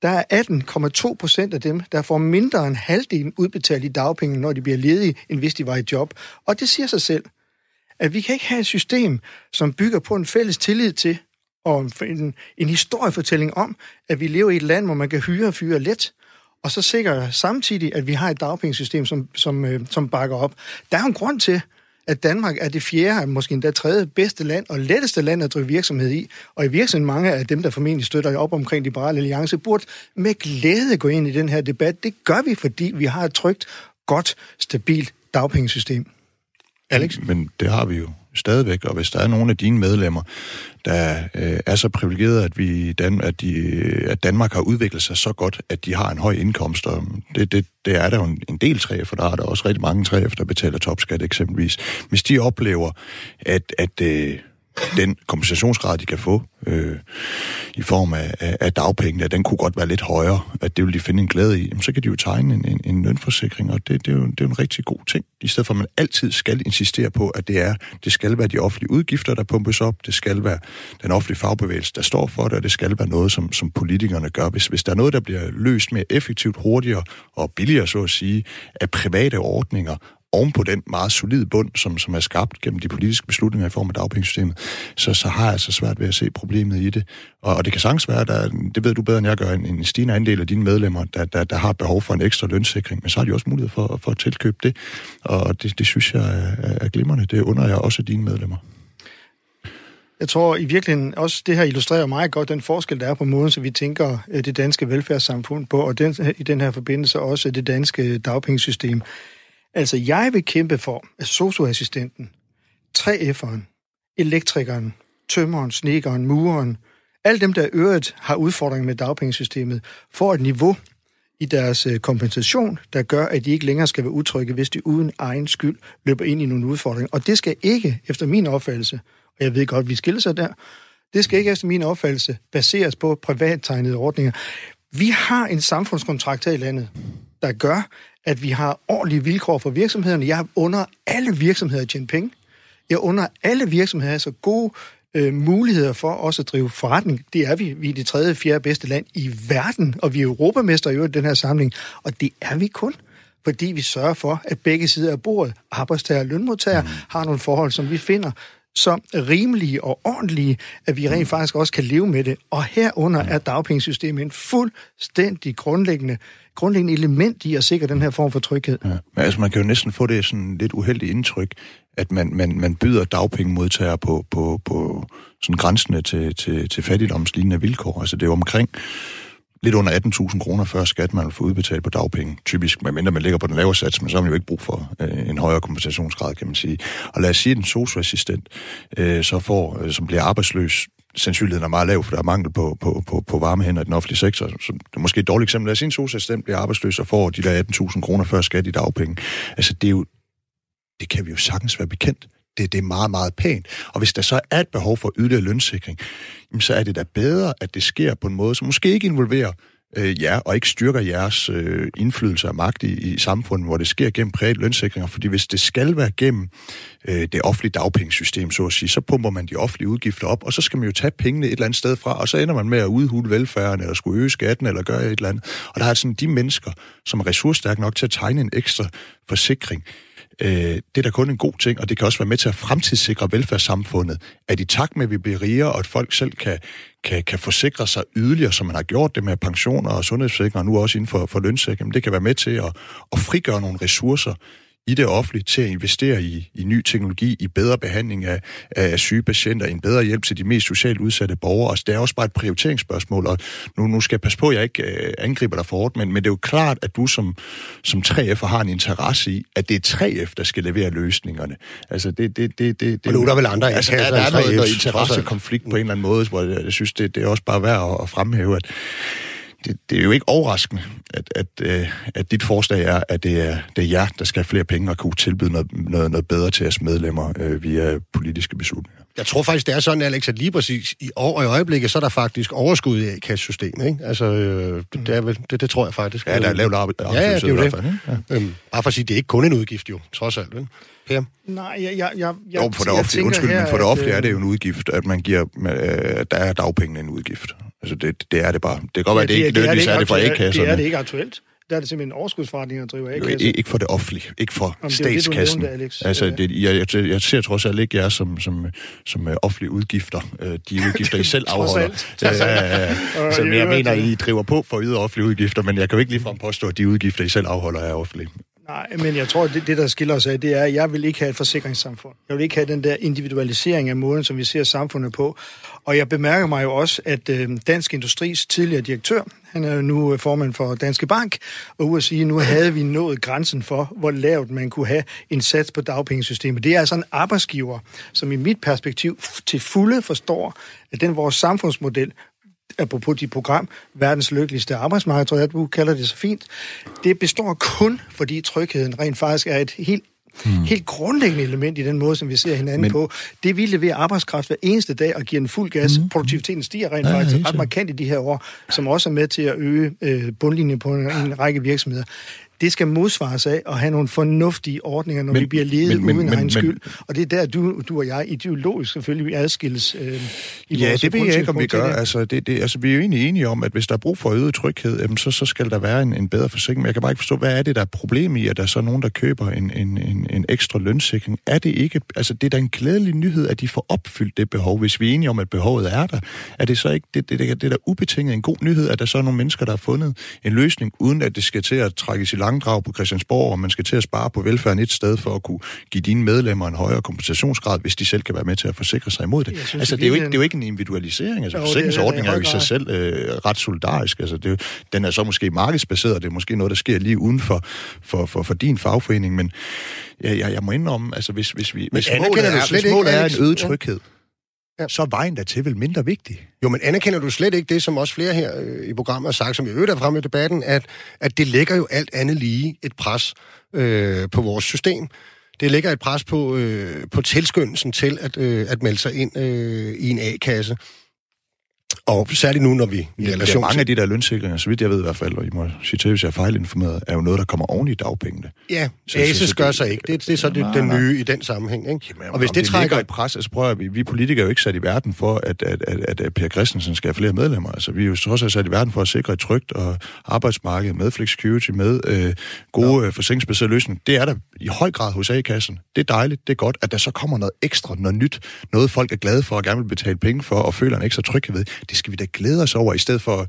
der er 18,2 procent af dem, der får mindre end halvdelen udbetalt i dagpenge, når de bliver ledige, end hvis de var i job. Og det siger sig selv, at vi kan ikke have et system, som bygger på en fælles tillid til, og en, en historiefortælling om, at vi lever i et land, hvor man kan hyre og fyre let, og så sikrer samtidig, at vi har et dagpengesystem, som, som, øh, som bakker op. Der er en grund til, at Danmark er det fjerde, måske endda tredje bedste land og letteste land at drive virksomhed i. Og i virksomheden mange af dem, der formentlig støtter op omkring Liberale Alliance, burde med glæde gå ind i den her debat. Det gør vi, fordi vi har et trygt, godt, stabilt dagpengesystem. Alex? Men det har vi jo stadigvæk, og hvis der er nogle af dine medlemmer, der øh, er så privilegeret, at, vi Dan, at, de, at Danmark har udviklet sig så godt, at de har en høj indkomst, og det, det, det er der jo en, en del træer, for der er der også rigtig mange træer, der betaler topskat eksempelvis. Hvis de oplever, at, at øh, den kompensationsgrad, de kan få øh, i form af, af, af dagpengene, at den kunne godt være lidt højere, at det vil de finde en glæde i, jamen, så kan de jo tegne en, en, en lønforsikring, og det, det, er jo, det er jo en rigtig god ting. I stedet for, at man altid skal insistere på, at det er det skal være de offentlige udgifter, der pumpes op, det skal være den offentlige fagbevægelse, der står for det, og det skal være noget, som, som politikerne gør. Hvis, hvis der er noget, der bliver løst mere effektivt, hurtigere og billigere, så at sige, af private ordninger, oven på den meget solide bund, som, som er skabt gennem de politiske beslutninger i form af dagpengesystemet, så, så har jeg altså svært ved at se problemet i det. Og, og det kan sagtens være, der, det ved du bedre end jeg gør, en, en stigende andel af dine medlemmer, der, der, der har behov for en ekstra lønssikring, men så har de også mulighed for, for at tilkøbe det, og det, det synes jeg er, er glimrende. Det under jeg også dine medlemmer. Jeg tror i virkeligheden også, det her illustrerer meget godt den forskel, der er på måden, som vi tænker eh, det danske velfærdssamfund på, og den, i den her forbindelse også det danske dagpengesystem. Altså, jeg vil kæmpe for, at socioassistenten, 3F'eren, elektrikeren, tømmeren, snekeren, mureren, alle dem, der i øvrigt har udfordringer med dagpengesystemet, får et niveau i deres øh, kompensation, der gør, at de ikke længere skal være utrygge, hvis de uden egen skyld løber ind i nogle udfordringer. Og det skal ikke, efter min opfattelse, og jeg ved godt, vi skiller sig der, det skal ikke efter min opfattelse baseres på privattegnede ordninger. Vi har en samfundskontrakt her i landet, der gør, at vi har ordentlige vilkår for virksomhederne. Jeg under alle virksomheder at tjene penge. Jeg under alle virksomheder så gode øh, muligheder for også at drive forretning. Det er vi. Vi er det tredje, fjerde bedste land i verden, og vi er europamester i den her samling. Og det er vi kun, fordi vi sørger for, at begge sider af bordet, arbejdstager og lønmodtager, mm. har nogle forhold, som vi finder så rimelige og ordentlige, at vi rent faktisk også kan leve med det. Og herunder er dagpengesystemet en fuldstændig grundlæggende, grundlæggende element i at sikre den her form for tryghed. Ja. Men altså, man kan jo næsten få det sådan lidt uheldigt indtryk, at man, man, man byder dagpengemodtagere på, på, på sådan grænsene til, til, til fattigdomslignende vilkår. Altså det er jo omkring lidt under 18.000 kroner før skat, man vil få udbetalt på dagpenge, typisk, medmindre man ligger på den lavere sats, men så har man jo ikke brug for øh, en højere kompensationsgrad, kan man sige. Og lad os sige, at en socioassistent, øh, så får, øh, som bliver arbejdsløs, sandsynligheden er meget lav, for der er mangel på, på, på, på varme hænder i den offentlige sektor. Så det er måske et dårligt eksempel. Lad os sige, en bliver arbejdsløs og får de der 18.000 kroner før skat i dagpenge. Altså, det er jo, det kan vi jo sagtens være bekendt det, det er meget, meget pænt. Og hvis der så er et behov for yderligere lønssikring, så er det da bedre, at det sker på en måde, som måske ikke involverer øh, jer, og ikke styrker jeres øh, indflydelse og magt i, i samfundet, hvor det sker gennem private lønsikringer. Fordi hvis det skal være gennem øh, det offentlige dagpengesystem, så at sige, så pumper man de offentlige udgifter op, og så skal man jo tage pengene et eller andet sted fra, og så ender man med at udhule velfærden, eller skulle øge skatten, eller gøre et eller andet. Og der er sådan de mennesker, som er ressourcestærke nok til at tegne en ekstra forsikring, øh, det er da kun en god ting, og det kan også være med til at fremtidssikre velfærdssamfundet, at i takt med, at vi bliver rigere, og at folk selv kan, kan, kan forsikre sig yderligere, som man har gjort det med pensioner og sundhedsforsikringer, nu også inden for, for lønssikring, det kan være med til at, at frigøre nogle ressourcer, i det offentlige til at investere i, i ny teknologi, i bedre behandling af, af syge patienter, en bedre hjælp til de mest socialt udsatte borgere. Altså, det er også bare et prioriteringsspørgsmål, og nu, nu skal jeg passe på, at jeg ikke øh, angriber dig for hårdt, men, men det er jo klart, at du som, som 3F har en interesse i, at det er 3F, der skal levere løsningerne. Altså, det, det, det, det, og nu er der vel andre altså, der, der er noget, noget interessekonflikt på en eller anden måde, hvor jeg, jeg synes, det, det er også bare værd at, at fremhæve, at det, det er jo ikke overraskende, at, at, øh, at dit forslag er, at det er, det er jer, der skal have flere penge og kunne tilbyde noget, noget, noget bedre til jeres medlemmer øh, via politiske beslutninger. Jeg tror faktisk, det er sådan, Alex, at lige præcis i år og i øjeblikket, så er der faktisk overskud i A-kassesystemet, ikke? Altså, øh, det, det, er vel, det, det tror jeg faktisk. Ja, der er lavt arbejdsløshed ja, ja, det er fald. Ikke? Ja. Øhm, bare for at sige, det er ikke kun en udgift jo, trods alt, vel? Per? Nej, jeg, jeg, jeg, jo, for det offentlige, undskyld, her, men for det offentlige er det jo en udgift, at man giver, øh, der er dagpengene en udgift. Altså, det, det er det bare. Det kan godt være, ja, det, det ikke nødvendigvis er det for A-kasserne. Det er det ikke aktuelt. Der er det simpelthen en overskudsforretning at drive A-kasse. Ikke, ikke for det offentlige, ikke for Jamen, statskassen. Det, nævnte, altså, det, jeg, jeg, jeg ser trods alt ikke jer som, som, som uh, offentlige udgifter. Uh, de [laughs] udgifter, I selv afholder. ja, ja, ja. Så jeg mener, I driver på for yde offentlige udgifter, men jeg kan jo ikke ligefrem påstå, at de udgifter, I selv afholder, er offentlige. Nej, men jeg tror, at det, det, der skiller os af, det er, at jeg vil ikke have et forsikringssamfund. Jeg vil ikke have den der individualisering af måden, som vi ser samfundet på. Og jeg bemærker mig jo også, at øh, Dansk Industris tidligere direktør, han er jo nu øh, formand for Danske Bank, og ude at sige, at nu havde vi nået grænsen for, hvor lavt man kunne have en sats på dagpengesystemet. Det er altså en arbejdsgiver, som i mit perspektiv til fulde forstår, at den vores samfundsmodel apropos dit program, verdens lykkeligste arbejdsmarked, tror jeg, du kalder det så fint, det består kun, fordi trygheden rent faktisk er et helt Hmm. Helt grundlæggende element i den måde, som vi ser hinanden Men... på. Det vi leverer arbejdskraft hver eneste dag og giver den fuld gas. Hmm. Produktiviteten stiger rent ja, faktisk ret markant i de her år, som også er med til at øge øh, bundlinjen på en, en række virksomheder det skal modsvares af at have nogle fornuftige ordninger, når men, vi bliver ledet men, uden men, egen skyld. Og det er der, du, du og jeg ideologisk selvfølgelig adskilles øh, i Ja, det ved jeg ikke, om vi gør. Altså, det, det, altså, vi er jo egentlig enige om, at hvis der er brug for øget tryghed, jamen, så, så skal der være en, en bedre forsikring. Men jeg kan bare ikke forstå, hvad er det, der er problem i, at der er så nogen, der køber en, en, en, en ekstra lønssikring? Er det ikke... Altså, det er da en glædelig nyhed, at de får opfyldt det behov. Hvis vi er enige om, at behovet er der, er det så ikke... Det, det, det, det er da ubetinget en god nyhed, at der så er nogle mennesker, der har fundet en løsning, uden at det skal til at trækkes i langdrag på Christiansborg, og man skal til at spare på velfærden et sted for at kunne give dine medlemmer en højere kompensationsgrad, hvis de selv kan være med til at forsikre sig imod det. Synes, altså, det er, jo ikke, det er jo ikke en individualisering. Altså, forsikringsordningen er jo i sig selv øh, ret solidarisk. Altså, det, den er så måske markedsbaseret, det er måske noget, der sker lige uden for, for, for, for din fagforening, men jeg, jeg, jeg må indrømme, altså, hvis, hvis, vi, hvis målet er, hvis målet er en øget tryghed, ja ja. så er vejen der til vel mindre vigtig. Jo, men anerkender du slet ikke det, som også flere her øh, i programmet har sagt, som jeg øvrigt er fremme i debatten, at, at det lægger jo alt andet lige et pres øh, på vores system. Det lægger et pres på, øh, på tilskyndelsen til at, øh, at melde sig ind øh, i en A-kasse. Og særligt nu, når vi i ja, relation mange til... af de der lønsikringer, så vidt jeg ved i hvert fald, og I må sige til, hvis jeg er fejlinformeret, er jo noget, der kommer oven i dagpengene. Ja, Så- ASIS så- så gør det- sig ikke. Det, det er så det, Nej, den nej. nye i den sammenhæng. Ikke? Jamen, og hvis om det trækker... et pres, altså prøv at, vi, vi politikere er jo ikke sat i verden for, at, at, at, at, Per Christensen skal have flere medlemmer. Altså, vi er jo trods alt sat i verden for at sikre et trygt og arbejdsmarked med flexicurity, med øh, gode øh, forsikringsbaserede løsninger. Det er der i høj grad hos A-kassen. Det er dejligt, det er godt, at der så kommer noget ekstra, noget nyt, noget folk er glade for og gerne vil betale penge for og føler en ekstra tryghed ved. Det skal vi da glæde os over, i stedet for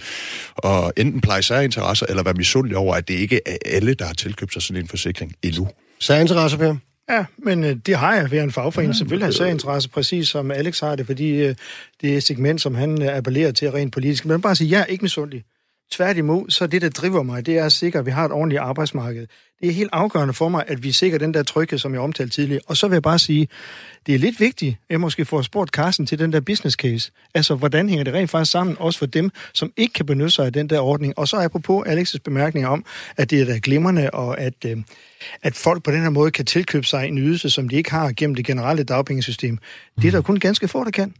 at enten pleje særinteresser eller være misundelige over, at det ikke er alle, der har tilkøbt sig sådan en forsikring endnu. Særinteresser, Per? Ja, men øh, det har jeg ved en fagforening. Selvfølgelig har jeg interesse, præcis som Alex har det, fordi øh, det er segment, som han øh, appellerer til rent politisk. Men bare sige, jeg er ikke misundelig. Tværtimod, så det, der driver mig, det er at sikre, at vi har et ordentligt arbejdsmarked. Det er helt afgørende for mig, at vi sikrer den der tryghed, som jeg omtalte tidligere. Og så vil jeg bare sige, det er lidt vigtigt, at jeg måske får spurgt Carsten til den der business case. Altså, hvordan hænger det rent faktisk sammen, også for dem, som ikke kan benytte sig af den der ordning. Og så apropos Alex's bemærkninger om, at det er da glimrende, og at, øh, at folk på den her måde kan tilkøbe sig en ydelse, som de ikke har gennem det generelle dagpengesystem. Det er der kun ganske få, der kan.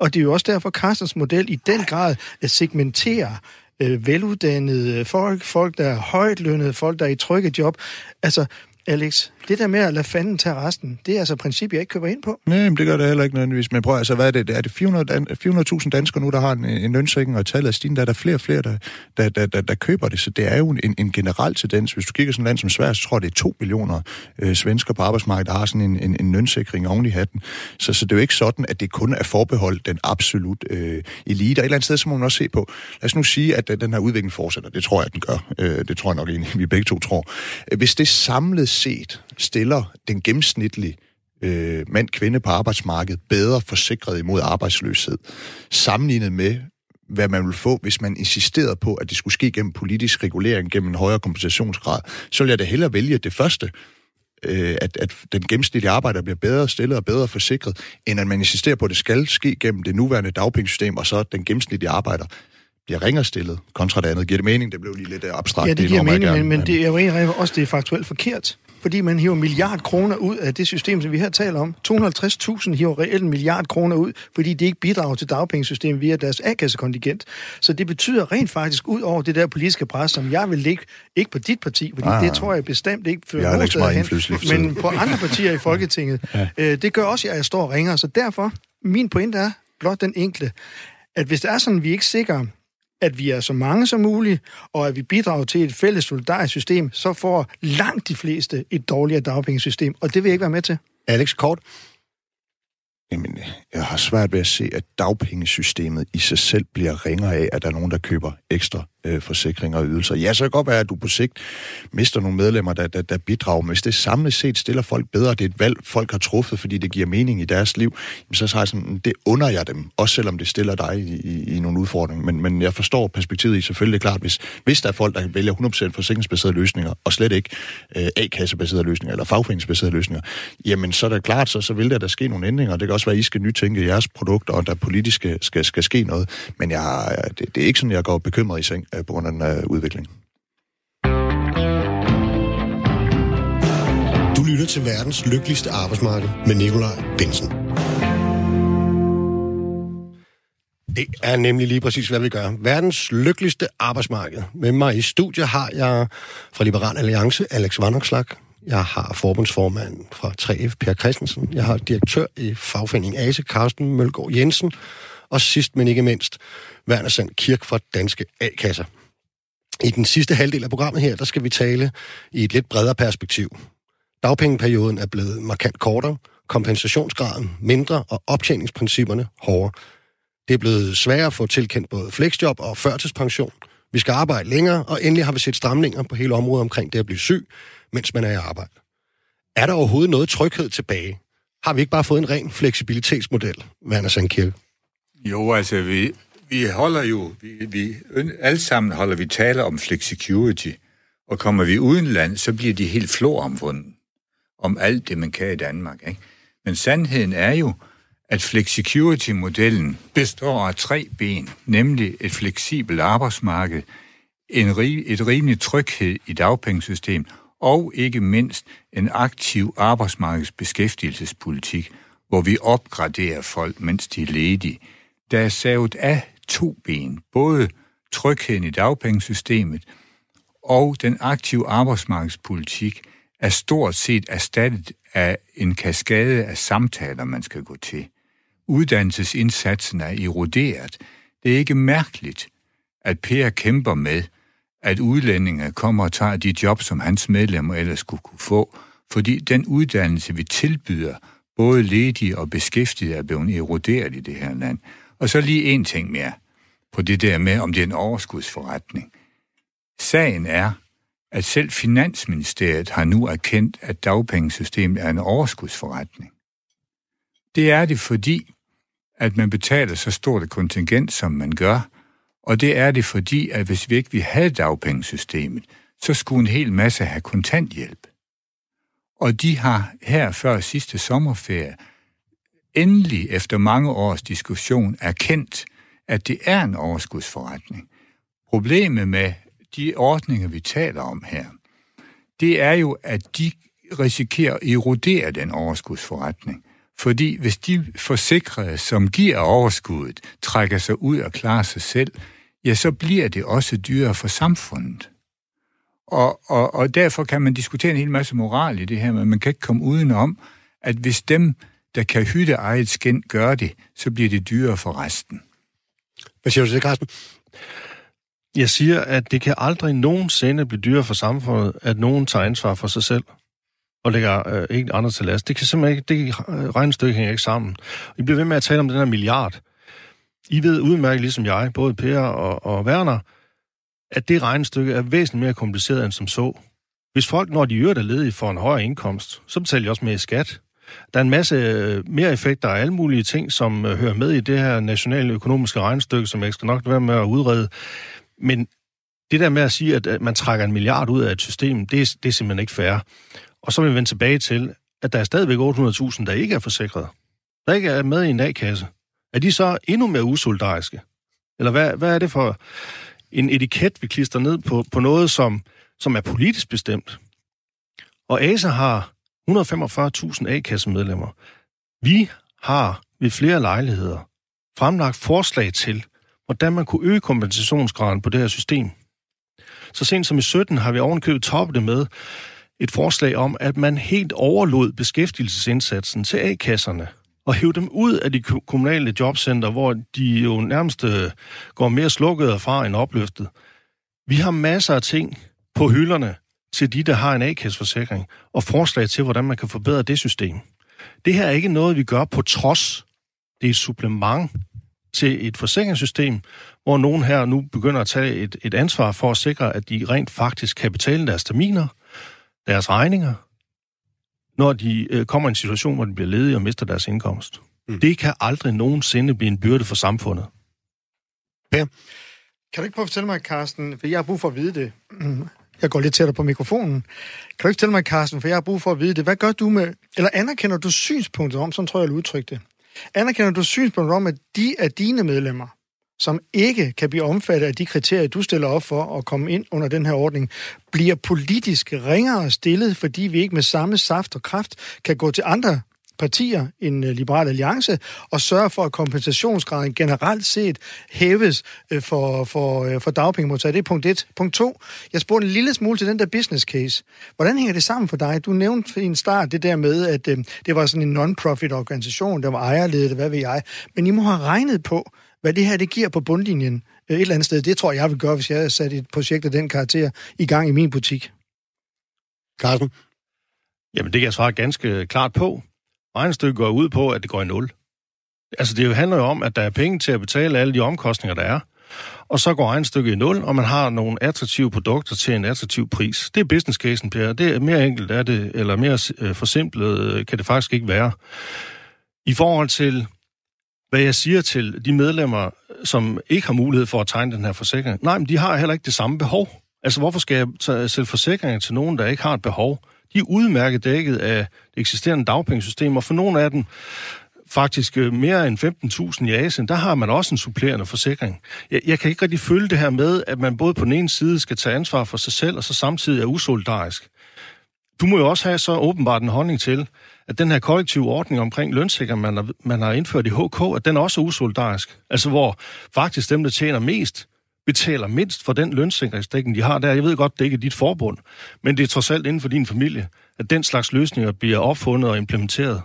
Og det er jo også derfor, Carstens model i den grad at segmentere øh, veluddannede folk, folk, der er højt lønnede, folk, der er i trygge job. Altså, Alex, det der med at lade fanden tage resten, det er altså et princip, jeg ikke køber ind på. Nej, men det gør det heller ikke nødvendigvis. Men prøv altså, hvad er det? Er det 400 400.000 danskere nu, der har en, en lønsikring, og tallet er stigende, der er der flere og flere, der, der, der, der, der køber det. Så det er jo en, en generel tendens. Hvis du kigger sådan et land som Sverige, så tror jeg, det er 2 millioner øh, svensker på arbejdsmarkedet, der har sådan en, en, en lønsikring oven i hatten. Så, så det er jo ikke sådan, at det kun er forbeholdt den absolut øh, elite. Og et eller andet sted, så må man også se på, lad os nu sige, at øh, den her udvikling fortsætter. Det tror jeg, at den gør. Øh, det tror jeg nok egentlig, vi begge to tror. Hvis det samlet set stiller den gennemsnitlige øh, mand-kvinde på arbejdsmarkedet bedre forsikret imod arbejdsløshed, sammenlignet med, hvad man ville få, hvis man insisterede på, at det skulle ske gennem politisk regulering, gennem en højere kompensationsgrad, så vil jeg da hellere vælge det første, øh, at, at den gennemsnitlige arbejder bliver bedre stillet og bedre forsikret, end at man insisterer på, at det skal ske gennem det nuværende dagpengesystem, og så den gennemsnitlige arbejder bliver ringere stillet kontra det andet. Giver det mening? Det blev lige lidt abstrakt. Ja, det giver jeg mening, men, men det er jo egentlig også det er faktuelt forkert. Fordi man hiver milliard kroner ud af det system, som vi her taler om. 250.000 hiver reelt en milliard kroner ud, fordi de ikke bidrager til dagpengesystemet via deres A-kassekontingent. Så det betyder rent faktisk, ud over det der politiske pres, som jeg vil lægge, ikke på dit parti, fordi Ah. det tror jeg bestemt ikke fører nogen hen, men på andre partier i Folketinget. [laughs] ja. øh, det gør også, at jeg står og ringer. Så derfor, min pointe er blot den enkle, at hvis det er sådan, at vi ikke sikrer, at vi er så mange som muligt, og at vi bidrager til et fælles solidarisk system, så får langt de fleste et dårligere dagpengesystem, og det vil jeg ikke være med til. Alex Kort? Jamen, jeg har svært ved at se, at dagpengesystemet i sig selv bliver ringere af, at der er nogen, der køber ekstra øh, forsikringer og ydelser. Ja, så kan det godt være, at du på sigt mister nogle medlemmer, der, der, der bidrager, men hvis det samlet set stiller folk bedre, det er et valg, folk har truffet, fordi det giver mening i deres liv, så har jeg sådan, det under jeg dem, også selvom det stiller dig i, i, i nogle udfordringer. Men, men jeg forstår perspektivet i, selvfølgelig det er klart, hvis, hvis der er folk, der vælger 100% forsikringsbaserede løsninger, og slet ikke øh, A-kassebaserede løsninger, eller fagforeningsbaserede løsninger, jamen så er det klart, så, så vil der, der ske nogle ændringer, det kan også være, at I skal nytænke jeres produkter, og der politisk skal, skal, skal ske noget. Men jeg, det, det er ikke sådan, jeg går bekymret i seng øh, på grund af den øh, udvikling. Du lytter til verdens lykkeligste arbejdsmarked med Nikolaj Bensen. Det er nemlig lige præcis, hvad vi gør. Verdens lykkeligste arbejdsmarked. Med mig i studiet har jeg fra Liberal Alliance, Alex Vandokslag. Jeg har forbundsformand fra 3F, Per Christensen. Jeg har direktør i fagforeningen ASE, Carsten Mølgaard Jensen. Og sidst, men ikke mindst, Werner Sand Kirk fra Danske A-kasser. I den sidste halvdel af programmet her, der skal vi tale i et lidt bredere perspektiv. Dagpengeperioden er blevet markant kortere, kompensationsgraden mindre og optjeningsprincipperne hårdere. Det er blevet sværere at få tilkendt både flexjob og førtidspension. Vi skal arbejde længere, og endelig har vi set stramninger på hele området omkring det at blive syg, mens man er i arbejde. Er der overhovedet noget tryghed tilbage? Har vi ikke bare fået en ren fleksibilitetsmodel, Werner Sandkirke? Jo, altså, vi, vi holder jo, vi, vi, alle sammen holder vi taler om flexicurity, og kommer vi udenland, så bliver de helt floromvunden om alt det, man kan i Danmark. Ikke? Men sandheden er jo, at flexicurity-modellen består af tre ben, nemlig et fleksibelt arbejdsmarked, en, et rimelig tryghed i dagpengesystem, og ikke mindst en aktiv arbejdsmarkedsbeskæftigelsespolitik, hvor vi opgraderer folk, mens de er ledige. Der er savet af to ben. Både trygheden i dagpengesystemet og den aktive arbejdsmarkedspolitik er stort set erstattet af en kaskade af samtaler, man skal gå til. Uddannelsesindsatsen er eroderet. Det er ikke mærkeligt, at Per kæmper med, at udlændinge kommer og tager de job, som hans medlemmer ellers skulle kunne få, fordi den uddannelse, vi tilbyder, både ledige og beskæftigede, er blevet eroderet i det her land. Og så lige en ting mere på det der med, om det er en overskudsforretning. Sagen er, at selv Finansministeriet har nu erkendt, at dagpengesystemet er en overskudsforretning. Det er det, fordi at man betaler så stort et kontingent, som man gør, og det er det, fordi at hvis vi ikke vi havde dagpengesystemet, så skulle en hel masse have kontanthjælp. Og de har her før sidste sommerferie endelig efter mange års diskussion erkendt, at det er en overskudsforretning. Problemet med de ordninger, vi taler om her, det er jo, at de risikerer at erodere den overskudsforretning. Fordi hvis de forsikrede, som giver overskuddet, trækker sig ud og klarer sig selv, ja, så bliver det også dyrere for samfundet. Og, og, og derfor kan man diskutere en hel masse moral i det her, men man kan ikke komme udenom, at hvis dem, der kan hytte eget skin, gør det, så bliver det dyrere for resten. Hvad siger du til Carsten? Jeg siger, at det kan aldrig nogensinde blive dyrere for samfundet, at nogen tager ansvar for sig selv og lægger øh, ikke andre til last. Det kan simpelthen ikke, det regnestykke hænger ikke sammen. I bliver ved med at tale om den her milliard. I ved udmærket, ligesom jeg, både Per og, og Werner, at det regnestykke er væsentligt mere kompliceret end som så. Hvis folk, når de øvrigt er ledige, får en højere indkomst, så betaler de også mere i skat. Der er en masse øh, mere effekter og alle mulige ting, som øh, hører med i det her nationale økonomiske regnestykke, som jeg skal nok være med at udrede. Men det der med at sige, at man trækker en milliard ud af et system, det er, det er simpelthen ikke fair. Og så vil vi vende tilbage til, at der er stadigvæk 800.000, der ikke er forsikret. Der ikke er med i en A-kasse. Er de så endnu mere usoldariske? Eller hvad, hvad er det for en etiket, vi klister ned på, på noget, som, som er politisk bestemt? Og ASA har 145.000 A-kassemedlemmer. Vi har ved flere lejligheder fremlagt forslag til, hvordan man kunne øge kompensationsgraden på det her system. Så sent som i 17 har vi ovenkøbet toppet det med et forslag om, at man helt overlod beskæftigelsesindsatsen til A-kasserne og hæve dem ud af de kommunale jobcenter, hvor de jo nærmest øh, går mere slukket fra end opløftet. Vi har masser af ting på hylderne til de, der har en A-kasseforsikring, og forslag til, hvordan man kan forbedre det system. Det her er ikke noget, vi gør på trods. Det er et supplement til et forsikringssystem, hvor nogen her nu begynder at tage et, et ansvar for at sikre, at de rent faktisk kan betale deres terminer, deres regninger, når de øh, kommer i en situation, hvor de bliver ledige og mister deres indkomst. Mm. Det kan aldrig nogensinde blive en byrde for samfundet. Ja. Kan du ikke prøve at fortælle mig, Carsten, for jeg har brug for at vide det. Jeg går lidt tættere på mikrofonen. Kan du ikke tælle mig, Carsten, for jeg har brug for at vide det. Hvad gør du med, eller anerkender du synspunktet om, som tror jeg, jeg udtrykke det. Anerkender du synspunktet om, at de er dine medlemmer, som ikke kan blive omfattet af de kriterier, du stiller op for at komme ind under den her ordning, bliver politisk ringere stillet, fordi vi ikke med samme saft og kraft kan gå til andre partier end øh, Liberal Alliance og sørge for, at kompensationsgraden generelt set hæves øh, for, for, øh, for dagpengemodtagere. Det er punkt 1. Punkt 2. Jeg spurgte en lille smule til den der business case. Hvordan hænger det sammen for dig? Du nævnte i en start det der med, at det var sådan en non-profit organisation, der var ejerledet, hvad ved jeg. Men I må have regnet på, hvad det her det giver på bundlinjen et eller andet sted. Det tror jeg, jeg vil gøre, hvis jeg havde sat et projekt af den karakter i gang i min butik. Carsten? Jamen, det kan jeg svare ganske klart på regnstykke går ud på, at det går i nul. Altså, det handler jo om, at der er penge til at betale alle de omkostninger, der er. Og så går regnstykket i nul, og man har nogle attraktive produkter til en attraktiv pris. Det er business casen, Per. Det er mere enkelt er det, eller mere øh, forsimplet øh, kan det faktisk ikke være. I forhold til, hvad jeg siger til de medlemmer, som ikke har mulighed for at tegne den her forsikring. Nej, men de har heller ikke det samme behov. Altså, hvorfor skal jeg sælge forsikringer til nogen, der ikke har et behov? De er udmærket dækket af det eksisterende dagpengesystem, og for nogle af dem, faktisk øh, mere end 15.000 i Asien, der har man også en supplerende forsikring. Jeg, jeg kan ikke rigtig følge det her med, at man både på den ene side skal tage ansvar for sig selv, og så samtidig er usolidarisk. du må jo også have så åbenbart en holdning til, at den her kollektive ordning omkring lønsikring, man har, man har indført i HK, at den også er usolidarisk. Altså hvor faktisk dem, der tjener mest, betaler mindst for den lønsikringsdækning, de har der. Jeg ved godt, det ikke er dit forbund, men det er trods alt inden for din familie, at den slags løsninger bliver opfundet og implementeret.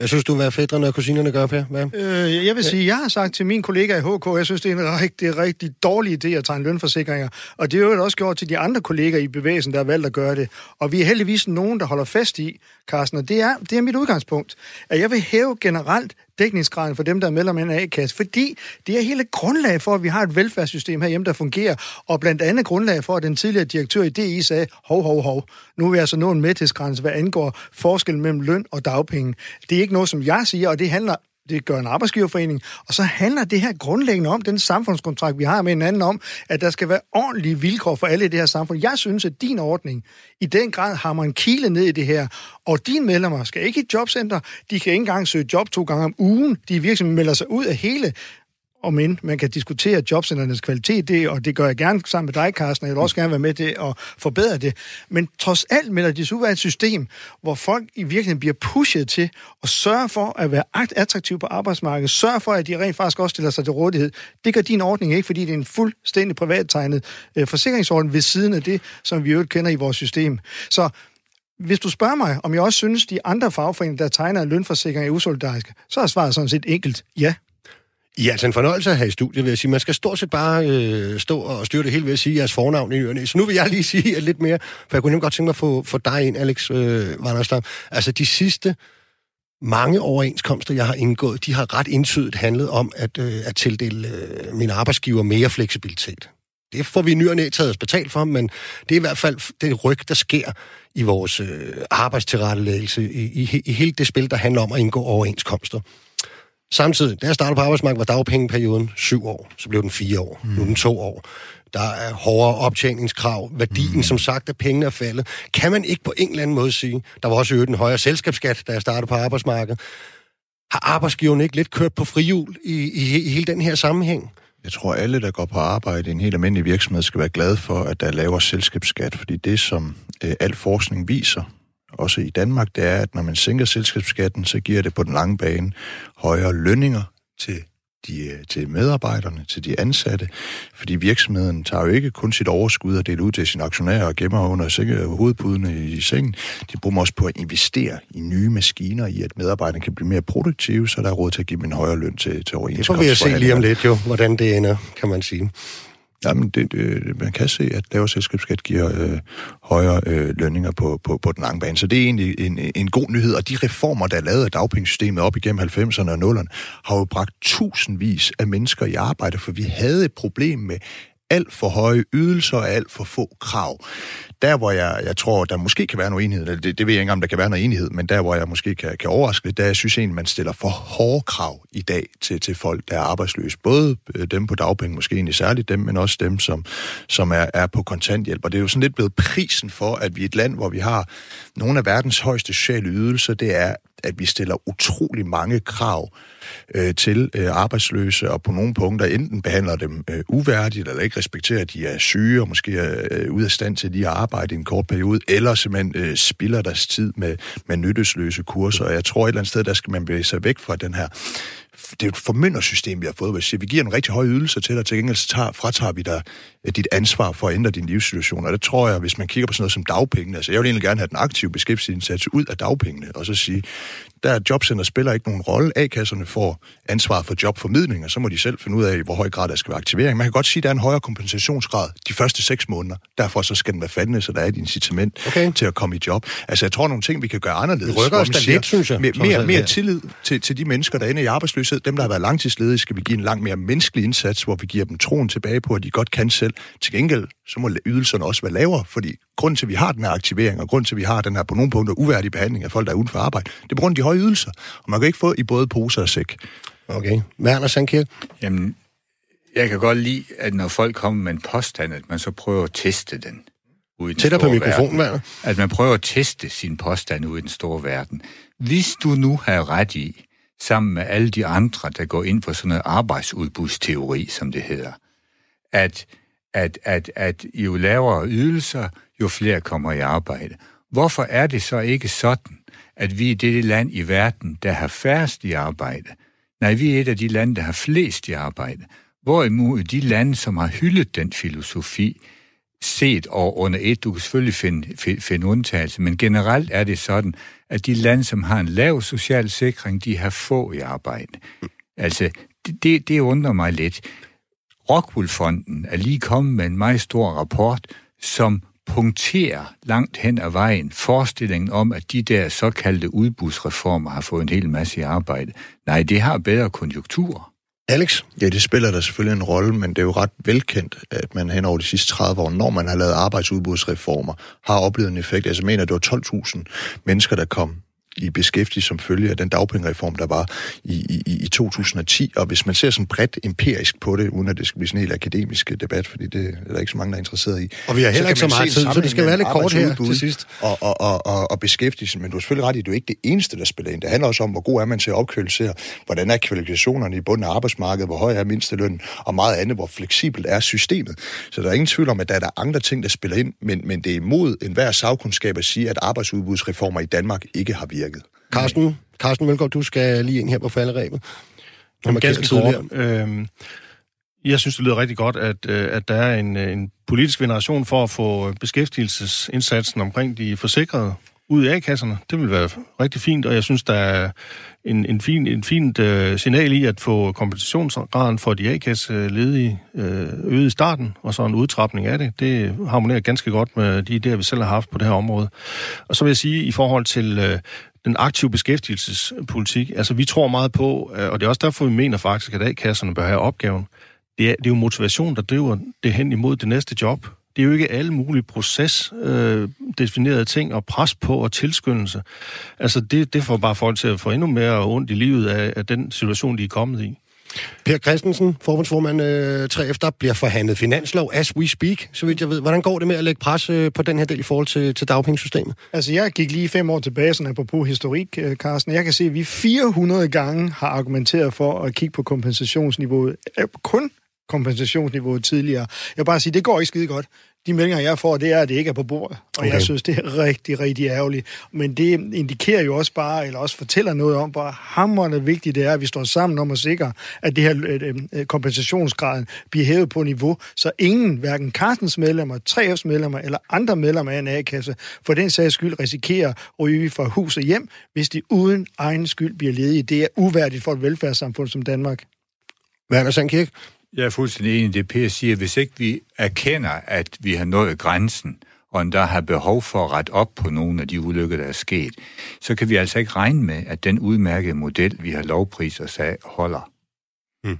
Jeg synes du, hvad fædrene og kusinerne gør, Per? Hvad? Øh, jeg vil sige, jeg har sagt til min kollega i HK, jeg synes, det er en rigtig, rigtig dårlig idé at tegne lønforsikringer. Og det er jo også gjort til de andre kolleger i bevægelsen, der har valgt at gøre det. Og vi er heldigvis nogen, der holder fast i, Carsten, og det er, det er mit udgangspunkt, at jeg vil hæve generelt dækningsgraden for dem, der er medlem af en A-kasse, fordi det er hele grundlag for, at vi har et velfærdssystem herhjemme, der fungerer, og blandt andet grundlag for, at den tidligere direktør i DI sagde, hov, hov, hov, nu er vi altså nået en mæthedsgrænse, hvad angår forskellen mellem løn og dagpenge. Det er ikke noget, som jeg siger, og det handler det gør en arbejdsgiverforening, og så handler det her grundlæggende om den samfundskontrakt, vi har med hinanden om, at der skal være ordentlige vilkår for alle i det her samfund. Jeg synes, at din ordning i den grad har man en kile ned i det her, og dine medlemmer skal ikke i jobcenter, de kan ikke engang søge job to gange om ugen, de virksomheder melder sig ud af hele om end man kan diskutere jobcenternes kvalitet, det, og det gør jeg gerne sammen med dig, Carsten, og jeg vil også gerne være med til at forbedre det. Men trods alt melder de sig ud et system, hvor folk i virkeligheden bliver pushet til at sørge for at være attraktiv på arbejdsmarkedet, sørge for, at de rent faktisk også stiller sig til rådighed. Det gør din ordning ikke, fordi det er en fuldstændig privattegnet øh, forsikringsordning ved siden af det, som vi jo kender i vores system. Så hvis du spørger mig, om jeg også synes, de andre fagforeninger, der tegner lønforsikring, er usolidariske, så er svaret sådan set enkelt ja. I er altså en fornøjelse at have i studiet, vil jeg sige. Man skal stort set bare øh, stå og styre det hele ved at sige jeres fornavn i ørerne. Så nu vil jeg lige sige lidt mere, for jeg kunne nemlig godt tænke mig at få, få dig ind, Alex øh, Vanderstam. Altså de sidste mange overenskomster, jeg har indgået, de har ret indtydigt handlet om at, øh, at tildele øh, min arbejdsgiver mere fleksibilitet. Det får vi nyerne taget os betalt for, men det er i hvert fald det ryg, der sker i vores øh, arbejdstilrettelæggelse, i, i, i hele det spil, der handler om at indgå overenskomster. Samtidig, da jeg startede på arbejdsmarkedet, var dagpengeperioden syv år. Så blev den fire år. Mm. Nu er den to år. Der er hårdere optjeningskrav. Værdien, mm. som sagt, af pengene er faldet. Kan man ikke på en eller anden måde sige, der var også øget en højere selskabsskat, da jeg startede på arbejdsmarkedet. Har arbejdsgiverne ikke lidt kørt på frihjul i, i, i hele den her sammenhæng? Jeg tror, alle, der går på arbejde i en helt almindelig virksomhed, skal være glade for, at der er lavere selskabsskat, fordi det, som øh, al forskning viser, også i Danmark, det er, at når man sænker selskabsskatten, så giver det på den lange bane højere lønninger til de, til medarbejderne, til de ansatte, fordi virksomheden tager jo ikke kun sit overskud og deler ud til sine aktionærer og gemmer under hovedpudene i sengen. De bruger også på at investere i nye maskiner, i at medarbejderne kan blive mere produktive, så der er råd til at give dem en højere løn til, til overenskomst. Det får vi at se lige om lidt jo, hvordan det ender, kan man sige. Jamen, det, det, man kan se, at lavere selskabsskat giver øh, højere øh, lønninger på, på, på den lange bane. Så det er egentlig en, en god nyhed. Og de reformer, der er lavet af dagpengesystemet op igennem 90'erne og 0'erne, har jo bragt tusindvis af mennesker i arbejde, for vi havde et problem med alt for høje ydelser og alt for få krav. Der, hvor jeg, jeg tror, der måske kan være noget enighed, det, det ved jeg ikke om der kan være noget enighed, men der, hvor jeg måske kan, kan overraske lidt, der jeg synes egentlig, man stiller for hårde krav i dag til, til folk, der er arbejdsløse. Både øh, dem på dagpenge, måske egentlig særligt dem, men også dem, som, som er, er på kontanthjælp. Og det er jo sådan lidt blevet prisen for, at vi er et land, hvor vi har nogle af verdens højeste sociale ydelser, det er, at vi stiller utrolig mange krav øh, til øh, arbejdsløse, og på nogle punkter enten behandler dem øh, uværdigt, eller ikke respekterer, at de er syge, og måske er øh, ude af stand til lige at arbejde i en kort periode, eller simpelthen øh, spilder deres tid med, med nyttesløse kurser. Og jeg tror et eller andet sted, der skal man bevæge sig væk fra den her det er et formyndersystem, vi har fået. Hvis vi giver en rigtig høj ydelse til dig, til gengæld så tager, fratager vi dig øh, dit ansvar for at ændre din livssituation. Og det tror jeg, hvis man kigger på sådan noget som dagpengene, altså jeg vil egentlig gerne have den aktive beskæftigelsesindsats ud af dagpengene, og så sige, der er jobcenter spiller ikke nogen rolle. A-kasserne får ansvaret for jobformidling, og så må de selv finde ud af, hvor høj grad der skal være aktivering. Man kan godt sige, at der er en højere kompensationsgrad de første seks måneder. Derfor så skal den være faldende, så der er et incitament okay. til at komme i job. Altså jeg tror nogle ting, vi kan gøre anderledes. Vi rykker os lidt, synes jeg. Mere, mere, mere tillid til, til de mennesker, der ender i arbejdsløshed. Dem, der har været langtidsledige, skal vi give en langt mere menneskelig indsats, hvor vi giver dem troen tilbage på, at de godt kan selv. Til gengæld, så må ydelserne også være lavere, fordi grund til, at vi har den her aktivering, og grund til, at vi har den her på nogle punkter uværdige behandling af folk, der er uden for arbejde, det er på grund af de høje ydelser. Og man kan ikke få i både poser og sæk. Okay. Werner Sandkirk? Jamen, jeg kan godt lide, at når folk kommer med en påstand, at man så prøver at teste den. Ude Tættere på mikrofonen, Werner. At man prøver at teste sin påstand ude i den store verden. Hvis du nu har ret i, sammen med alle de andre, der går ind for sådan noget arbejdsudbudsteori, som det hedder, at, at, at, at jo lavere ydelser, jo flere kommer i arbejde. Hvorfor er det så ikke sådan, at vi er det land i verden, der har færrest i arbejde? Nej, vi er et af de lande, der har flest i arbejde. Hvorimod de lande, som har hyldet den filosofi, set og under et, du kan selvfølgelig finde, finde undtagelse, men generelt er det sådan, at de lande, som har en lav social sikring, de har få i arbejde. Altså, det, det undrer mig lidt. Rockwoolfonden er lige kommet med en meget stor rapport, som punkterer langt hen ad vejen forestillingen om, at de der såkaldte udbudsreformer har fået en hel masse i arbejde. Nej, det har bedre konjunkturer. Alex? Ja, det spiller der selvfølgelig en rolle, men det er jo ret velkendt, at man hen over de sidste 30 år, når man har lavet arbejdsudbudsreformer, har oplevet en effekt. Altså, jeg mener, det var 12.000 mennesker, der kom i beskæftigelse som følge af den dagpengereform, der var i, i, i 2010. Og hvis man ser sådan bredt empirisk på det, uden at det skal blive sådan en helt akademisk debat, fordi det er der ikke så mange, der er interesseret i. Og vi har heller ikke så meget tid, så det skal være lidt kort her til sidst. Og, og, og, og, og beskæftigelse, men du er selvfølgelig ret i, at det er ikke det eneste, der spiller ind. Det handler også om, hvor god er man til at opkvalificere, hvordan er kvalifikationerne i bunden af arbejdsmarkedet, hvor høj er mindstelønnen, og meget andet, hvor fleksibelt er systemet. Så der er ingen tvivl om, at der er der andre ting, der spiller ind, men, men det er imod enhver sagkundskab at sige, at arbejdsudbudsreformer i Danmark ikke har virket virket. Carsten, Carsten Mølgaard, du skal lige ind her på falderæbet. Jamen, ganske kort. Øh, jeg synes, det lyder rigtig godt, at, øh, at der er en, øh, en politisk generation for at få beskæftigelsesindsatsen omkring de forsikrede ud i A-kasserne. Det vil være rigtig fint, og jeg synes, der er en, en, fin, en fint øh, signal i at få kompensationsgraden for de A-kasse-ledige uh, øh, øget i starten, og så en udtrapning af det. Det harmonerer ganske godt med de idéer, vi selv har haft på det her område. Og så vil jeg sige, i forhold til øh, den aktive beskæftigelsespolitik, altså vi tror meget på, øh, og det er også derfor, vi mener faktisk, at A-kasserne bør have opgaven, det er, det er jo motivation, der driver det hen imod det næste job. Det er jo ikke alle mulige procesdefinerede øh, ting og pres på og tilskyndelse. Altså det, det får bare folk til at få endnu mere ondt i livet af, af den situation, de er kommet i. Per Christensen, forbundsformand øh, 3F, der bliver forhandlet finanslov as we speak, så vidt jeg ved. Hvordan går det med at lægge pres øh, på den her del i forhold til, til dagpengesystemet? Altså, jeg gik lige fem år tilbage, sådan apropos historik, øh, Carsten. Jeg kan se, at vi 400 gange har argumenteret for at kigge på kompensationsniveauet. Øh, kun kompensationsniveauet tidligere. Jeg vil bare sige, det går ikke skide godt. De meldinger, jeg får, det er, at det ikke er på bordet. Og okay. jeg synes, det er rigtig, rigtig ærgerligt. Men det indikerer jo også bare, eller også fortæller noget om, hvor hammerende vigtigt det er, at vi står sammen om at sikre, at det her øh, øh, kompensationsgraden bliver hævet på niveau, så ingen, hverken Carstens medlemmer, 3F's medlemmer eller andre medlemmer af en A-kasse, for den sags skyld risikerer at ryge fra hus og hjem, hvis de uden egen skyld bliver ledige. Det er uværdigt for et velfærdssamfund som Danmark. Werner Sandkirk, jeg er fuldstændig enig i det, Per siger. Hvis ikke vi erkender, at vi har nået grænsen, og der har behov for at rette op på nogle af de ulykker, der er sket, så kan vi altså ikke regne med, at den udmærkede model, vi har lovpris og sag, holder. Hmm.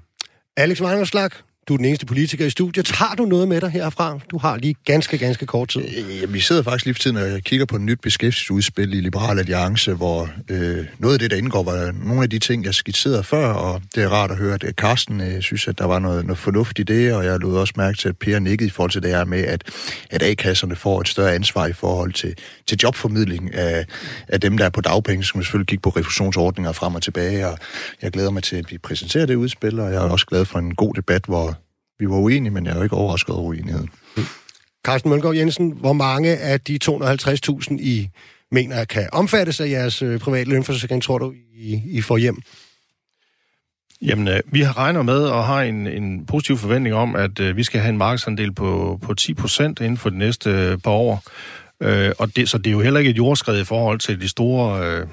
Alex Vangerslag, du er den eneste politiker i studiet. Har du noget med dig herfra? Du har lige ganske, ganske kort tid. Øh, vi sidder faktisk lige for tiden og kigger på et nyt beskæftigelsesudspil i Liberal Alliance, hvor øh, noget af det, der indgår, var nogle af de ting, jeg skitserede før, og det er rart at høre, at øh, Carsten øh, synes, at der var noget, noget fornuft i det, og jeg lod også mærke til, at Per nikkede i forhold til det her med, at, at A-kasserne får et større ansvar i forhold til, til jobformidling af, af dem, der er på dagpenge, som selvfølgelig kigge på refusionsordninger frem og tilbage, og jeg glæder mig til, at vi præsenterer det udspil, og jeg er også glad for en god debat, hvor vi var uenige, men jeg er jo ikke overrasket over uenigheden. Carsten Mølgaard Jensen, hvor mange af de 250.000 I mener kan omfattes af jeres øh, private lønforsikring, tror du, I, I får hjem? Jamen, øh, vi har regnet med og har en, en positiv forventning om, at øh, vi skal have en markedsandel på, på 10 procent inden for de næste par år. Øh, og det, så det er jo heller ikke et jordskred i forhold til de store øh,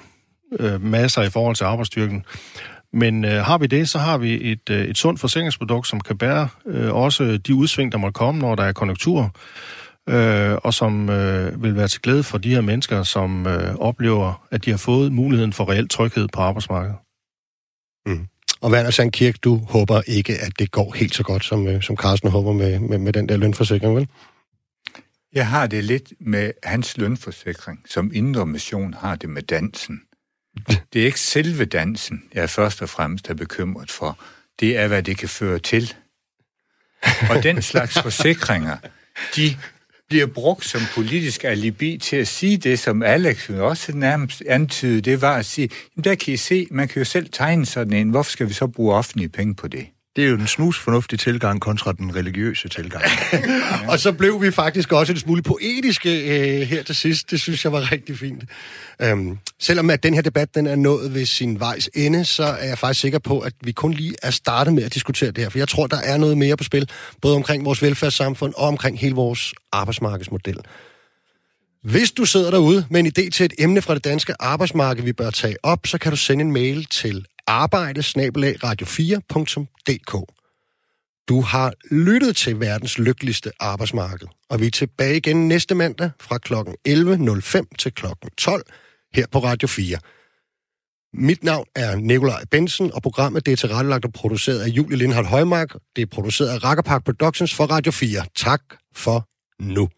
øh, masser i forhold til arbejdsstyrken. Men øh, har vi det, så har vi et, øh, et sundt forsikringsprodukt, som kan bære øh, også de udsving, der må komme, når der er konjunktur, øh, og som øh, vil være til glæde for de her mennesker, som øh, oplever, at de har fået muligheden for reel tryghed på arbejdsmarkedet. Mm. Og Werner Sandkirk, du håber ikke, at det går helt så godt, som, øh, som Carsten håber med, med, med den der lønforsikring, vel? Jeg har det lidt med hans lønforsikring, som Indre Mission har det med dansen. Det er ikke selve dansen, jeg først og fremmest er bekymret for. Det er, hvad det kan føre til. Og den slags [laughs] forsikringer, de bliver brugt som politisk alibi til at sige det, som Alex også nærmest antydede, det var at sige, jamen der kan I se, man kan jo selv tegne sådan en, hvorfor skal vi så bruge offentlige penge på det? Det er jo en snus fornuftig tilgang kontra den religiøse tilgang. [laughs] og så blev vi faktisk også en smule poetiske øh, her til sidst. Det synes jeg var rigtig fint. Øhm, selvom at den her debat den er nået ved sin vejs ende, så er jeg faktisk sikker på, at vi kun lige er startet med at diskutere det her. For jeg tror, der er noget mere på spil, både omkring vores velfærdssamfund og omkring hele vores arbejdsmarkedsmodel. Hvis du sidder derude med en idé til et emne fra det danske arbejdsmarked, vi bør tage op, så kan du sende en mail til arbejde-radio4.dk. Du har lyttet til verdens lykkeligste arbejdsmarked, og vi er tilbage igen næste mandag fra kl. 11.05 til kl. 12 her på Radio 4. Mit navn er Nikolaj Bensen, og programmet det er tilrettelagt og produceret af Julie Lindhardt Højmark. Det er produceret af Rakkerpark Productions for Radio 4. Tak for nu.